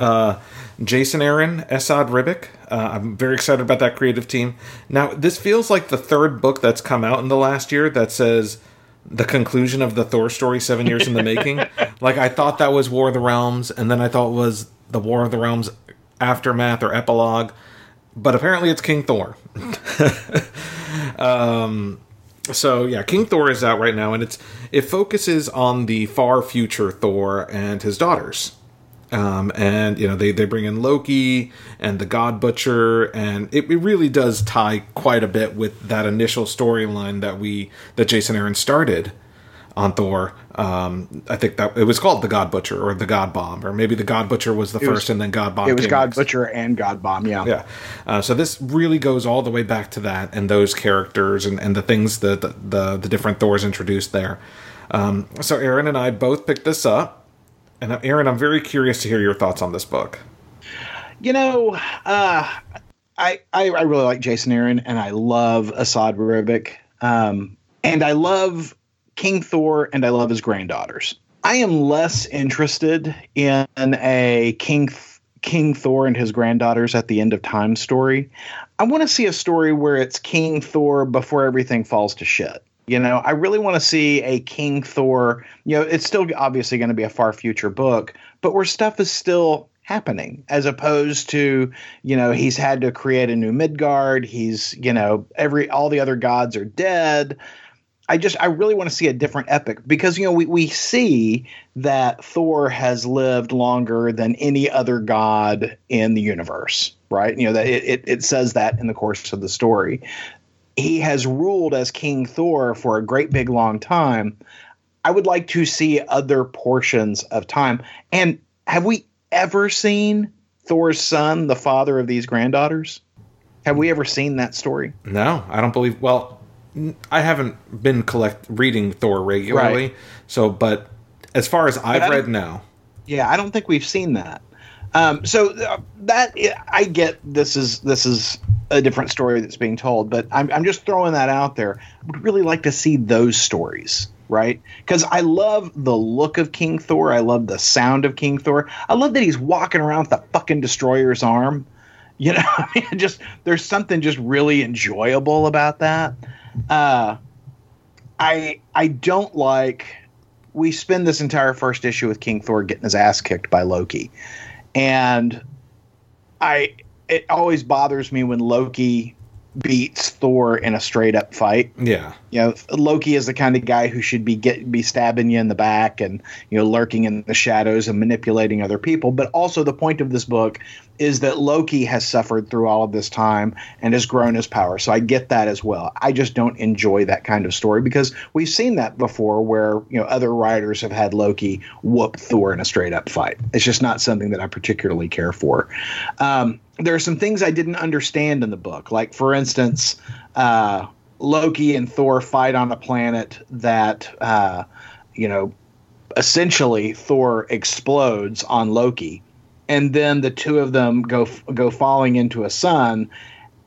Uh, Jason Aaron, Esad Ribic. Uh, I'm very excited about that creative team. Now, this feels like the third book that's come out in the last year that says the conclusion of the Thor story seven years in the making. like I thought that was War of the Realms, and then I thought it was the War of the Realms aftermath or epilogue, but apparently it's King Thor. um, so yeah, King Thor is out right now, and it's it focuses on the far future Thor and his daughters. Um, and you know they, they bring in Loki and the God Butcher, and it, it really does tie quite a bit with that initial storyline that we that Jason Aaron started on Thor. Um, I think that it was called the God Butcher or the God Bomb, or maybe the God Butcher was the was- first, and then God Bomb. it was god next. butcher and god bomb yeah Yeah. Uh, so this really goes all the way back to that and those characters and, and the things that the, the, the different Thors introduced there. Um, so Aaron and I both picked this up. And uh, Aaron, I'm very curious to hear your thoughts on this book. You know, uh, I, I I really like Jason Aaron, and I love Esad Ribic, um, and I love King Thor, and I love his granddaughters. I am less interested in a King King Thor and his granddaughters at the end of time story. I want to see a story where it's King Thor before everything falls to shit. You know, I really want to see a King Thor. You know, it's still obviously going to be a far future book, but where stuff is still happening as opposed to you know he's had to create a new midgard he's you know every all the other gods are dead i just i really want to see a different epic because you know we, we see that thor has lived longer than any other god in the universe right you know that it, it, it says that in the course of the story he has ruled as king thor for a great big long time i would like to see other portions of time and have we ever seen Thor's son, the father of these granddaughters? Have we ever seen that story? No, I don't believe. Well, I haven't been collect reading Thor regularly. Right. So, but as far as I've read now, Yeah, I don't think we've seen that. Um, so uh, that I get this is this is a different story that's being told, but I'm I'm just throwing that out there. I would really like to see those stories, right? Because I love the look of King Thor. I love the sound of King Thor. I love that he's walking around with a fucking destroyer's arm. You know, I mean, just there's something just really enjoyable about that. Uh, I I don't like. We spend this entire first issue with King Thor getting his ass kicked by Loki, and I it always bothers me when Loki beats Thor in a straight up fight. yeah, You know, Loki is the kind of guy who should be get be stabbing you in the back and you know lurking in the shadows and manipulating other people. But also the point of this book is that Loki has suffered through all of this time and has grown his power. So I get that as well. I just don't enjoy that kind of story because we've seen that before where, you know, other writers have had Loki whoop Thor in a straight up fight. It's just not something that I particularly care for. Um, there are some things I didn't understand in the book. Like, for instance, uh, Loki and Thor fight on a planet that, uh, you know, essentially Thor explodes on Loki, and then the two of them go go falling into a sun,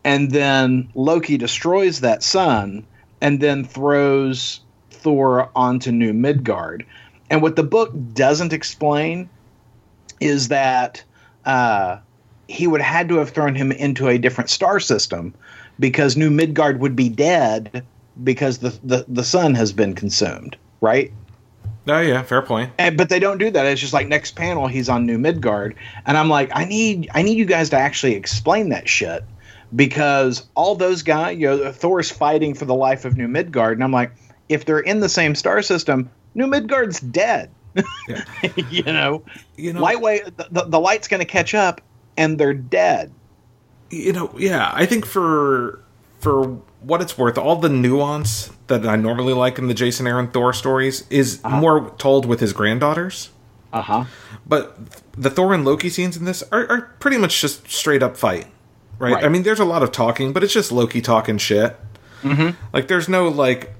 and then Loki destroys that sun, and then throws Thor onto New Midgard. And what the book doesn't explain is that uh, he would have had to have thrown him into a different star system because New Midgard would be dead because the, the, the sun has been consumed, right? oh yeah, fair point. And, but they don't do that. It's just like next panel he's on New Midgard, and I'm like, I need I need you guys to actually explain that shit because all those guys, you know, Thor's fighting for the life of New Midgard, and I'm like, if they're in the same star system, New Midgard's dead. Yeah. you know, You know, lightweight, the, the, the light's going to catch up, and they're dead. You know, yeah, I think for for what it's worth, all the nuance that I normally like in the Jason Aaron Thor stories is more told with his granddaughters. Uh huh. But the Thor and Loki scenes in this are, are pretty much just straight up fight, right? Right. I mean, there's a lot of talking, but it's just Loki talking shit. Mm-hmm. Like, there's no like,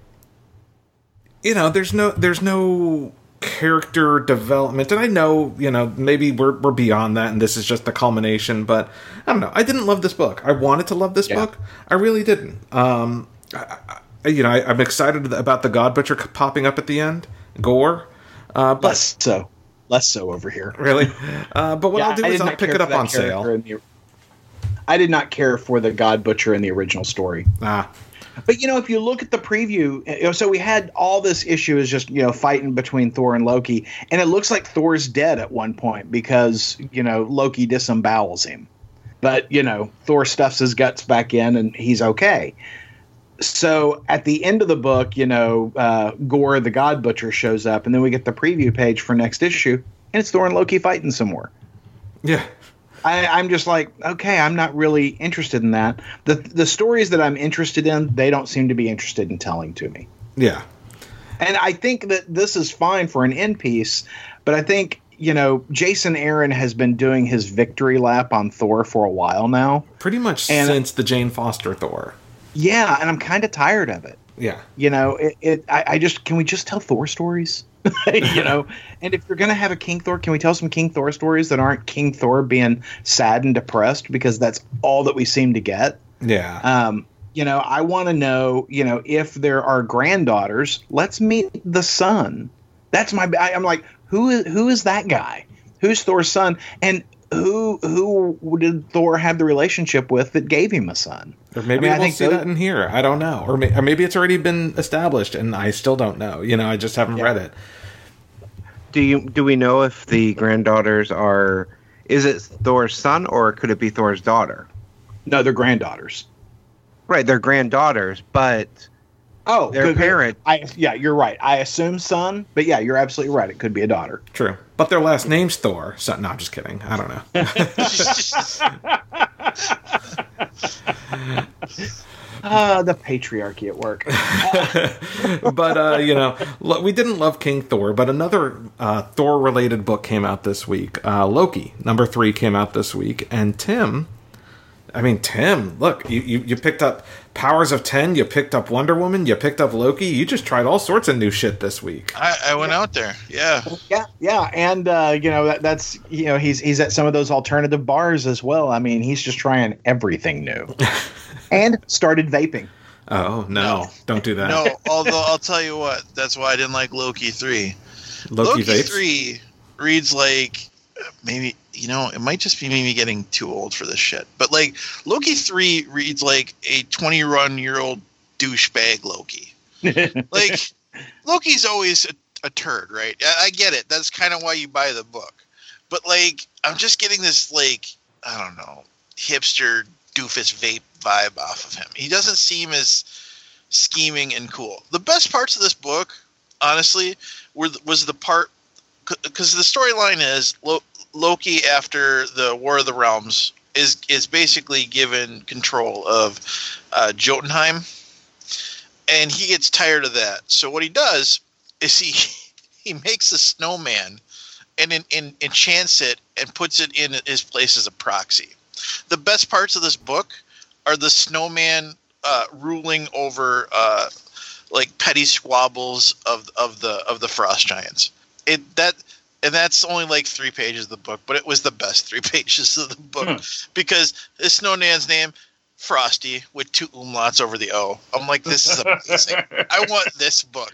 you know, there's no there's no character development, and I know you know maybe we're we're beyond that, and this is just the culmination. But I don't know. I didn't love this book. I wanted to love this Yeah. book. I really didn't. Um, I, I, you know, I, I'm excited about the God Butcher popping up at the end, Gorr. Uh, but Less so. Less so over here. really. Uh, but what Yeah, I'll do is I'll pick it up on sale. the- I did not care for the God Butcher in the original story. Ah, But you know, if you look at the preview, know, so we had all this issue is just you know fighting between Thor and Loki, and it looks like Thor's dead at one point because you know Loki disembowels him, but you know Thor stuffs his guts back in and he's okay. So at the end of the book, you know, uh, Gorr the God Butcher shows up, and then we get the preview page for next issue, and it's Thor and Loki fighting some more. yeah. I, I'm just like, okay, I'm not really interested in that. The the stories that I'm interested in, they don't seem to be interested in telling to me. Yeah. And I think that this is fine for an end piece, but I think, you know, Jason Aaron has been doing his victory lap on Thor for a while now. Pretty much And- since the Jane Foster Thor. Yeah, and I'm kind of tired of it. Yeah. You know, it, it I, I just can we just tell Thor stories? you know, and if you're gonna have a King Thor, can we tell some King Thor stories that aren't King Thor being sad and depressed because that's all that we seem to get. Yeah. Um, you know, I want to know, you know, if there are granddaughters, let's meet the son. That's my. I, I'm like, who is who is that guy? Who's Thor's son? And who who did Thor have the relationship with that gave him a son? or maybe I mean, I we'll think see those- that in here. I don't know. Or, may, or maybe it's already been established and I still don't know. You know, I just haven't Yeah. read it. Do you do we know if the granddaughters are? Is it Thor's son or could it be Thor's daughter? No, they're granddaughters. Right, they're granddaughters, but Oh, Their parent. I yeah, you're right. I assume son, but yeah, you're absolutely right. It could be a daughter. True. But their last name's Thor. So, no, I'm just kidding. I don't know. Ah, the patriarchy at work. but uh, you know, lo- we didn't love King Thor, but another uh, Thor-related book came out this week. Uh, Loki number three came out this week, and Tim. I mean, Tim, look, you, you, you picked up Powers of Ten, you picked up Wonder Woman, you picked up Loki. You just tried all sorts of new shit this week. I, I went out there. Yeah. Yeah, yeah, and uh, you know that, that's you know he's he's at some of those alternative bars as well. I mean, he's just trying everything new, and started vaping. Oh no, don't do that. No, although I'll tell you what, that's why I didn't like Loki 3. Loki, Loki 3 reads like maybe you know it might just be me getting too old for this shit. But like loki 3 reads like a 21 year old douchebag loki. Like loki's always a, a turd right? I, I get it. That's kind of why you buy the book. But like i'm just getting this like i don't know hipster doofus vape vibe off of him. He doesn't seem as scheming and cool. The best parts of this book honestly were was the part because the storyline is Loki after the War of the Realms is is basically given control of uh, Jotunheim, and he gets tired of that. So what he does is he he makes a snowman and en- en- enchants it and puts it in his place as a proxy. The best parts of this book are the snowman uh, ruling over uh, like petty squabbles of of the of the frost giants. It that and that's only like three pages of the book, but it was the best three pages of the book because this snowman's name Frosty with two umlauts over the O. I'm like, this is amazing. I want this book.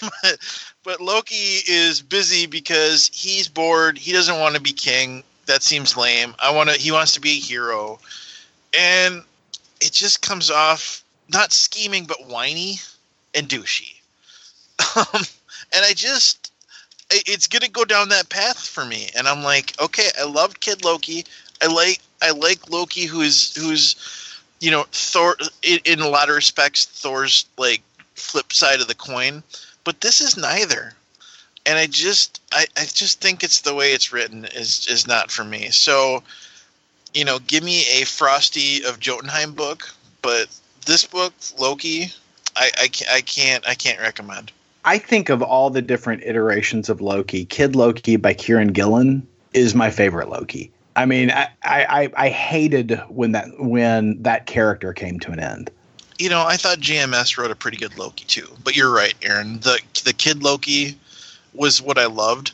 but, but Loki is busy because he's bored. He doesn't want to be king. That seems lame. I want to. He wants to be a hero, and it just comes off not scheming but whiny and douchey. Um, and I just, it's gonna go down that path for me. And I'm like, okay, I loved Kid Loki. I like, I like Loki, who's, who's, you know, Thor. In, in a lot of respects, Thor's like flip side of the coin. But this is neither. And I just, I, I just think it's the way it's written is is not for me. So, you know, give me a Frosty of Jotunheim book, but this book, Loki, I, I, I can't I can't recommend. I think of all the different iterations of Loki, Kid Loki by Kieron Gillen is my favorite Loki. I mean, I, I, I hated when that when that character came to an end. You know, I thought JMS wrote a pretty good Loki too. But you're right, Aaron. The the kid Loki was what I loved,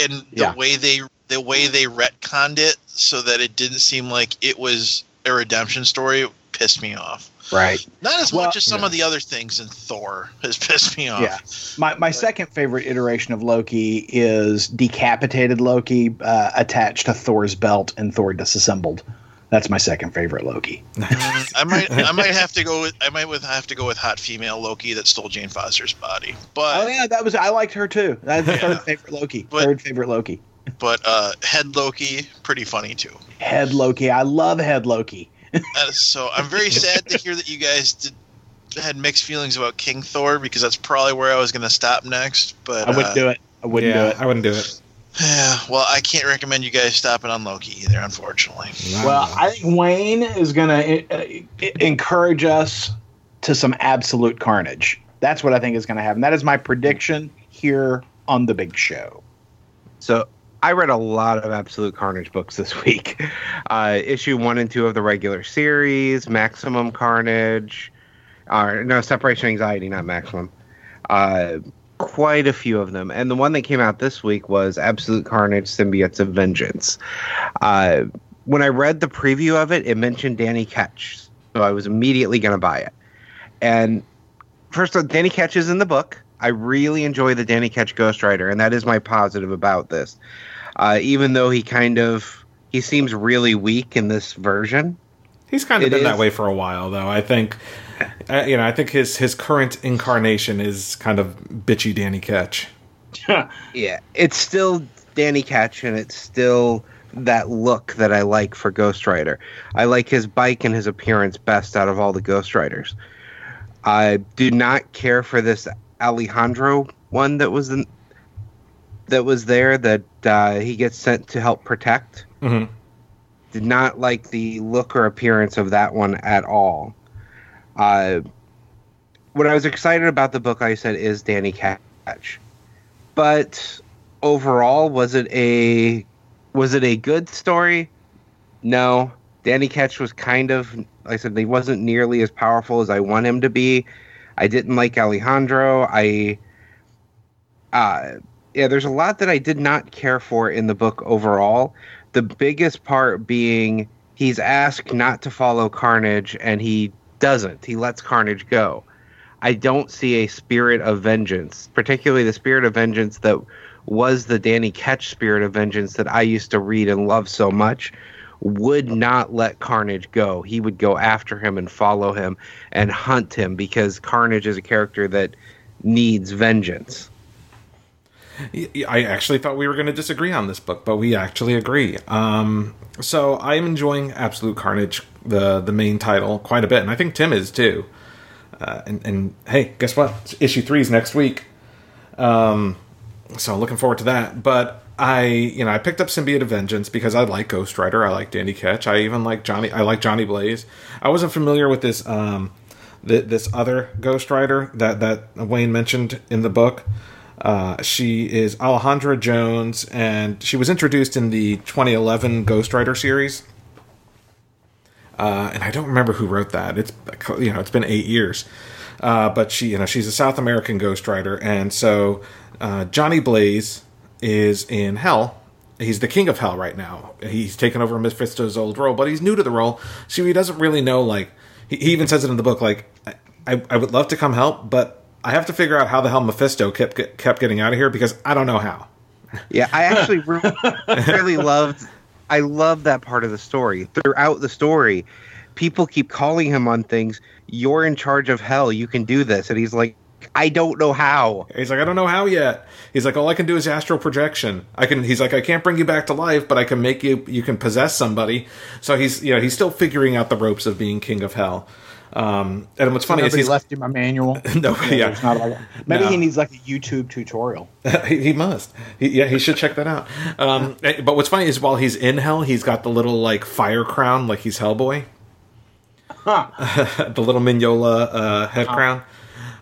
and the Yeah. way they the way they retconned it so that it didn't seem like it was a redemption story pissed me off. Right. Not as Well, much as some yeah. of the other things in Thor has pissed me off. Yeah. My my second favorite iteration of Loki is decapitated Loki uh, attached to Thor's belt and Thor disassembled. That's my second favorite Loki. I might I might have to go with I might with have to go with hot female Loki that stole Jane Foster's body. But Oh yeah, that was I liked her too. That's the Yeah. third favorite Loki. But- third favorite Loki. but uh, head Loki pretty funny too. Head Loki. I love Head Loki. Uh, so I'm very sad to hear that you guys did, had mixed feelings about King Thor because that's probably where I was going to stop next. But I wouldn't uh, do it. I wouldn't yeah, do it. I wouldn't do it. Yeah, well, I can't recommend you guys stopping on Loki either, unfortunately. Well, I think Wayne is going to encourage us to some absolute carnage. That's what I think is going to happen. That is my prediction here on the big show. So I read a lot of Absolute Carnage books this week. Uh, issue one and two of the regular series, Maximum Carnage, or no, Separation Anxiety, not Maximum. Uh, quite a few of them, and the one that came out this week was Absolute Carnage: Symbiotes of Vengeance. Uh, when I read the preview of it, it mentioned Danny Ketch, so I was immediately going to buy it. And first, of all, Danny Ketch is in the book. I really enjoy the Danny Ketch Ghost Rider, and that is my positive about this. Uh, even though he kind of he seems really weak in this version. He's kind of It been that way for a while, though. I think, uh, you know, I think his his current incarnation is kind of bitchy Danny Ketch. Yeah, it's still Danny Ketch, and it's still that look that I like for Ghost Rider. I like his bike and his appearance best out of all the Ghost Riders. I do not care for this Alejandro one that was in, that was there that uh, he gets sent to help protect. hmm Did not like the look or appearance of that one at all. Uh, what I was excited about the book, I said, is Danny Ketch. But overall, was it a was it a good story? No. Danny Ketch was kind of, like I said, he wasn't nearly as powerful as I want him to be. I didn't like Alejandro. I, uh, yeah, there's a lot that I did not care for in the book overall. The biggest part being he's asked not to follow Carnage and he doesn't. He lets Carnage go. I don't see a spirit of vengeance, particularly the spirit of vengeance that was the Danny Ketch spirit of vengeance that I used to read and love so much, would not let Carnage go. He would go after him and follow him and hunt him because Carnage is a character that needs vengeance. I actually thought we were going to disagree on this book, but we actually agree. Um, so I am enjoying Absolute Carnage, the the main title, quite a bit, and I think Tim is too. Uh, and, and hey, guess what? Issue three is next week. Um, so looking forward to that. But I, you know, I picked up Symbiote of Vengeance because I like Ghost Rider. I like Danny Ketch. I even like Johnny. I like Johnny Blaze. I wasn't familiar with this um, th- this other Ghost Rider that that Wayne mentioned in the book. Uh, she is Alejandra Jones, and she was introduced in the 2011 Ghost Rider series. Uh, and I don't remember who wrote that. It's you know it's been eight years, uh, but she you know she's a South American Ghost Rider, and so uh, Johnny Blaze is in Hell. He's the king of Hell right now. He's taken over Mephisto's old role, but he's new to the role, so he doesn't really know. Like he, he even says it in the book, like I, I would love to come help, but I have to figure out how the hell Mephisto kept get, kept getting out of here because I don't know how. Yeah, I actually re- really loved. I love that part of the story. Throughout the story, people keep calling him on things. You're in charge of hell. You can do this, and he's like, I don't know how. He's like, I don't know how yet. He's like, all I can do is astral projection. I can. He's like, I can't bring you back to life, but I can make you. You can possess somebody. So he's, you know, he's still figuring out the ropes of being king of hell. Um, and what's funny is he's left him a manual. No, yeah. like maybe No. he needs like a YouTube tutorial. he, he must. He, yeah, he should check that out. Um, eh, but what's funny is while he's in hell, he's got the little like fire crown, like he's Hellboy. the little Mignola uh, head crown.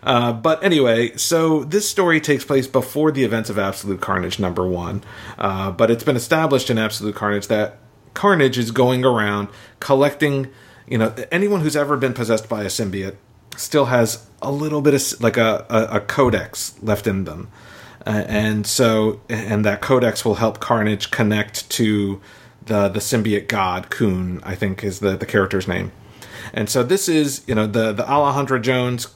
Uh, but anyway, so this story takes place before the events of Absolute Carnage number one. Uh, but it's been established in Absolute Carnage that Carnage is going around collecting, you know, anyone who's ever been possessed by a symbiote still has a little bit of like a, a, a codex left in them. Uh, and so, and that codex will help Carnage connect to the the symbiote god Knull, I think is the the character's name. And so this is, you know, the the Alejandra Jones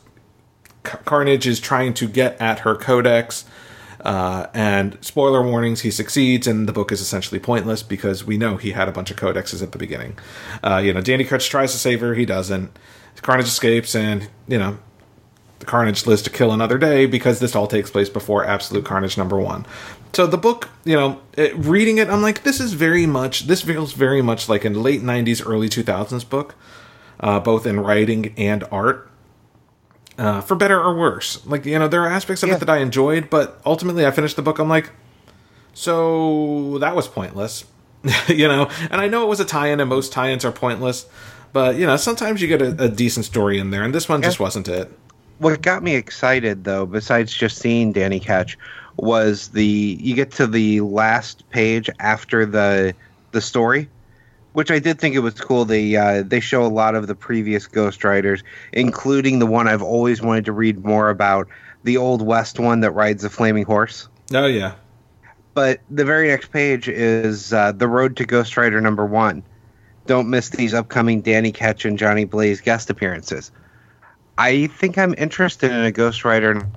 Carnage is trying to get at her codex. Uh, and spoiler warnings, he succeeds, and the book is essentially pointless because we know he had a bunch of codexes at the beginning. Uh, you know, Danny Ketch tries to save her, he doesn't. Carnage escapes, and, you know, the Carnage lives to kill another day because this all takes place before Absolute Carnage number one. So the book, you know, it, reading it, I'm like, this is very much, this feels very much like a late 90s, early 2000s book, uh, both in writing and art uh, for better or worse. Like you know, there are aspects of Yeah. it that I enjoyed, but ultimately, I finished the book. I'm like, so that was pointless, you know. And I know it was a tie-in, and most tie-ins are pointless. But you know, sometimes you get a, a decent story in there, and this one just wasn't it. What got me excited though, besides just seeing Danny Ketch, was the you get to the last page after the the story, which I did think it was cool. They uh, they show a lot of the previous Ghost Riders, including the one I've always wanted to read more about, the Old West one that rides the flaming horse. Oh yeah, But the very next page is uh, the Road to Ghost Rider number one. Don't miss these upcoming Danny Ketch and Johnny Blaze guest appearances. I think I'm interested in a Ghost Rider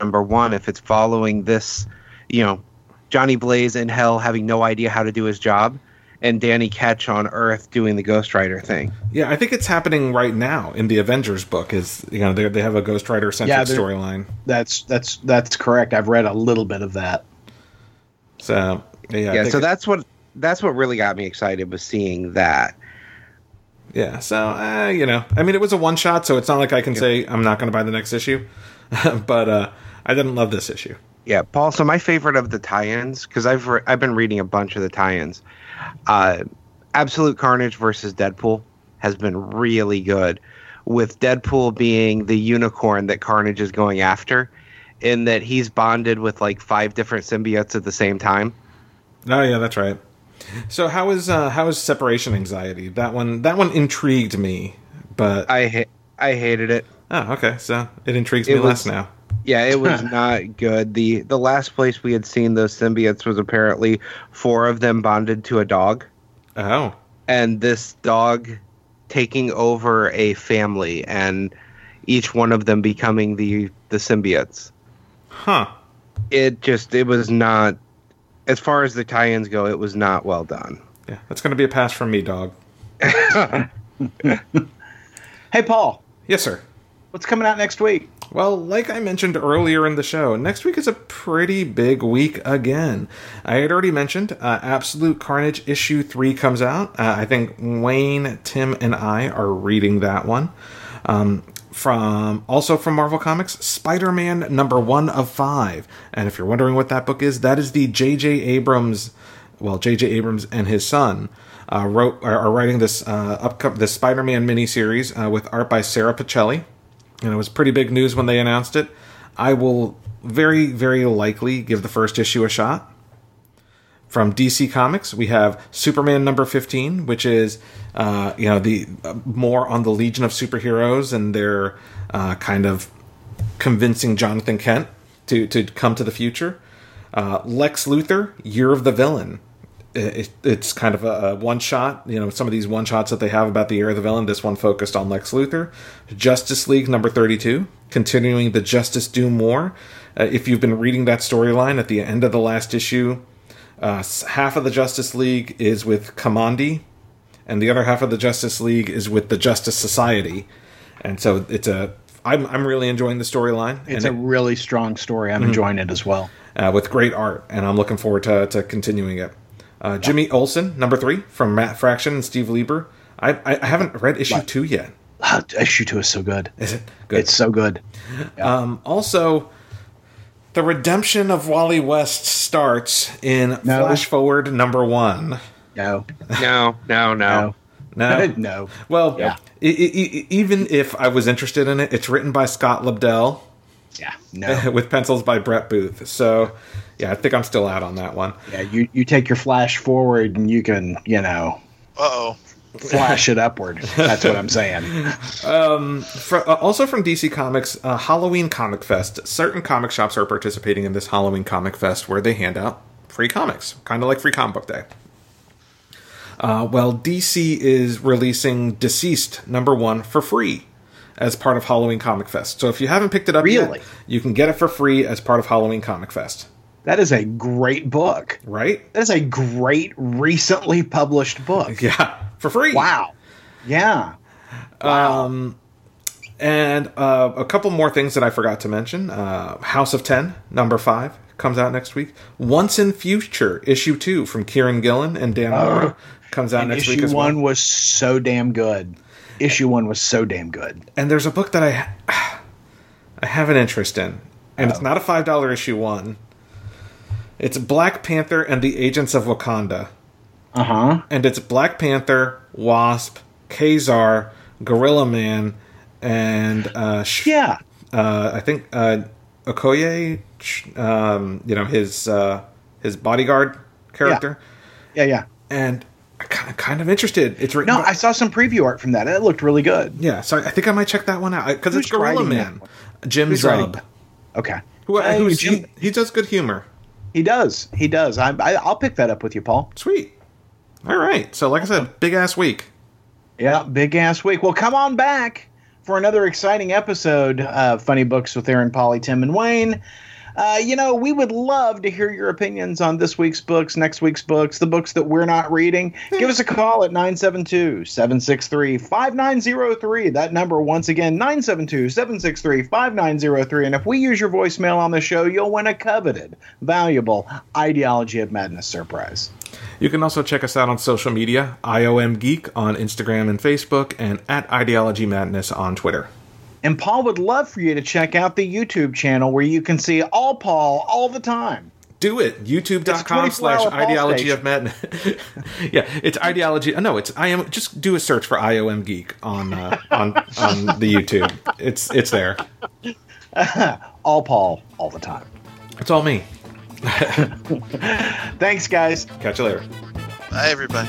number one if it's following this, you know, Johnny Blaze in hell having no idea how to do his job, and Danny Ketch on Earth doing the Ghost Rider thing. yeah. I think it's happening right now in the Avengers book. Is you know they they have a Ghost Rider centric Yeah, storyline. That's that's that's correct. I've read a little bit of that. So yeah, Yeah, so that's what that's what really got me excited was seeing that. Yeah, so uh, you know, I mean, it was a one shot, so it's not like I can say I'm not going to buy the next issue. but uh, I didn't love this issue. Yeah, Paul. So my favorite of the tie-ins, because I've re- I've been reading a bunch of the tie-ins. Uh, Absolute Carnage versus Deadpool has been really good, with Deadpool being the unicorn that Carnage is going after, in that he's bonded with like five different symbiotes at the same time. Oh yeah, that's right. So how is uh, how is separation anxiety? That one that one intrigued me, but I ha- I hated it. oh okay, so it intrigues It me was- less now. Yeah, it was not good. the The last place we had seen those symbiotes was apparently four of them bonded to a dog. Oh, and this dog taking over a family and each one of them becoming the the symbiotes huh. it just it was not as far as the tie-ins go it was not well done Yeah, that's going to be a pass from me, dog. Hey, Paul, Yes, sir. what's coming out next week? Well, like I mentioned earlier in the show, next week is a pretty big week again. I had already mentioned uh, Absolute Carnage issue 3 comes out. Uh, I think Wayne, Tim, and I are reading that one. Um, from also from Marvel Comics, Spider-Man number 1 of 5. And if you're wondering what that book is, that is the J.J. Abrams well, J.J. Abrams and his son uh, wrote are, are writing this uh, upcom- this Spider-Man miniseries uh, with art by Sara Pichelli, and it was pretty big news when they announced it. I will very, very likely give the first issue a shot. From DC Comics, we have Superman number fifteen, which is uh, you know the uh, more on the Legion of Superheroes and their uh, kind of convincing Jonathan Kent to to come to the future. Uh, Lex Luthor, Year of the Villain. It, it's kind of a, a one shot. You know, some of these one shots that they have about the Year of the Villain. This one focused on Lex Luthor. Justice League number thirty-two, continuing the Justice Doom War. Uh, if you've been reading that storyline at the end of the last issue, uh, half of the Justice League is with Kamandi, and the other half of the Justice League is with the Justice Society. And so it's a. I'm I'm really enjoying the storyline. It's a really strong story. I'm enjoying it as well. uh, with great art, and I'm looking forward to, to continuing it. Uh, Jimmy Olsen, number three, from Matt Fraction and Steve Lieber. I, I, I haven't read issue two yet. Ah, issue two is so good. Is it good? It's so good. um, also, the redemption of Wally West starts in No. Flash Forward number one. No, no no no no, No, no. Well, Yeah. I- I- I- even if I was interested in it, it's written by Scott Lobdell Yeah, no. with pencils by Brett Booth. So, yeah, I think I'm still out on that one. yeah, you you take your flash forward and you can you know oh. flash it upward. That's what I'm saying. Fr- uh, also from DC Comics, uh, Halloween Comic Fest. Certain comic shops are participating in this Halloween Comic Fest where they hand out free comics, kind of like Free Comic Book Day. Uh, well, DC is releasing DCeased number one for free as part of Halloween Comic Fest. So if you haven't picked it up Really? yet, you can get it for free as part of Halloween Comic Fest. That is a great book. Right? That is a great recently published book. Yeah, for free. Wow. Yeah. Wow. And uh, a couple more things that I forgot to mention. Uh, House of Ten, number five, comes out next week. Once and Future, issue two from Kieron Gillen and Dan Mora comes out next issue week as one well. was so damn good. Issue one was so damn good. And there's a book that I I have an interest in, and it's not a five dollar issue one. It's Black Panther and the Agents of Wakanda, Uh huh. and it's Black Panther, Wasp, Ka-Zar, Gorilla Man, and uh, Sh- Yeah. uh, I think uh, Okoye, um, you know his uh, his bodyguard character, Yeah. Yeah. and I'm kind of interested. It's written. No, by- I saw some preview art from that. It looked really good. yeah, so I think I might check that one out because it's Gorilla Man? Jim Who's Zub, that? Okay. who, uh, Hey, who's Jim- he, he does good humor. He does. He does. I, I, I'll pick that up with you, Paul. Sweet. All right. So, like I said, big ass week. Yeah, big ass week. Well, come on back for another exciting episode of Funny Books with Aaron, Polly, Tim, and Wayne. Uh, you know, we would love to hear your opinions on this week's books, next week's books, the books that we're not reading. Give us a call at 972 763 5903. That number, once again, 972 763 5903. And if we use your voicemail on the show, you'll win a coveted, valuable Ideology of Madness surprise. You can also check us out on social media IOM Geek on Instagram and Facebook, and at Ideology Madness on Twitter. And Paul would love for you to check out the YouTube channel where you can see all Paul all the time. Do it. YouTube.com slash ideology of madness. yeah, it's ideology. No, it's I am. Just do a search for IOM Geek on uh, on on the YouTube. It's it's there. All Paul all the time. It's all me. Thanks, guys. Catch you later. Bye, everybody.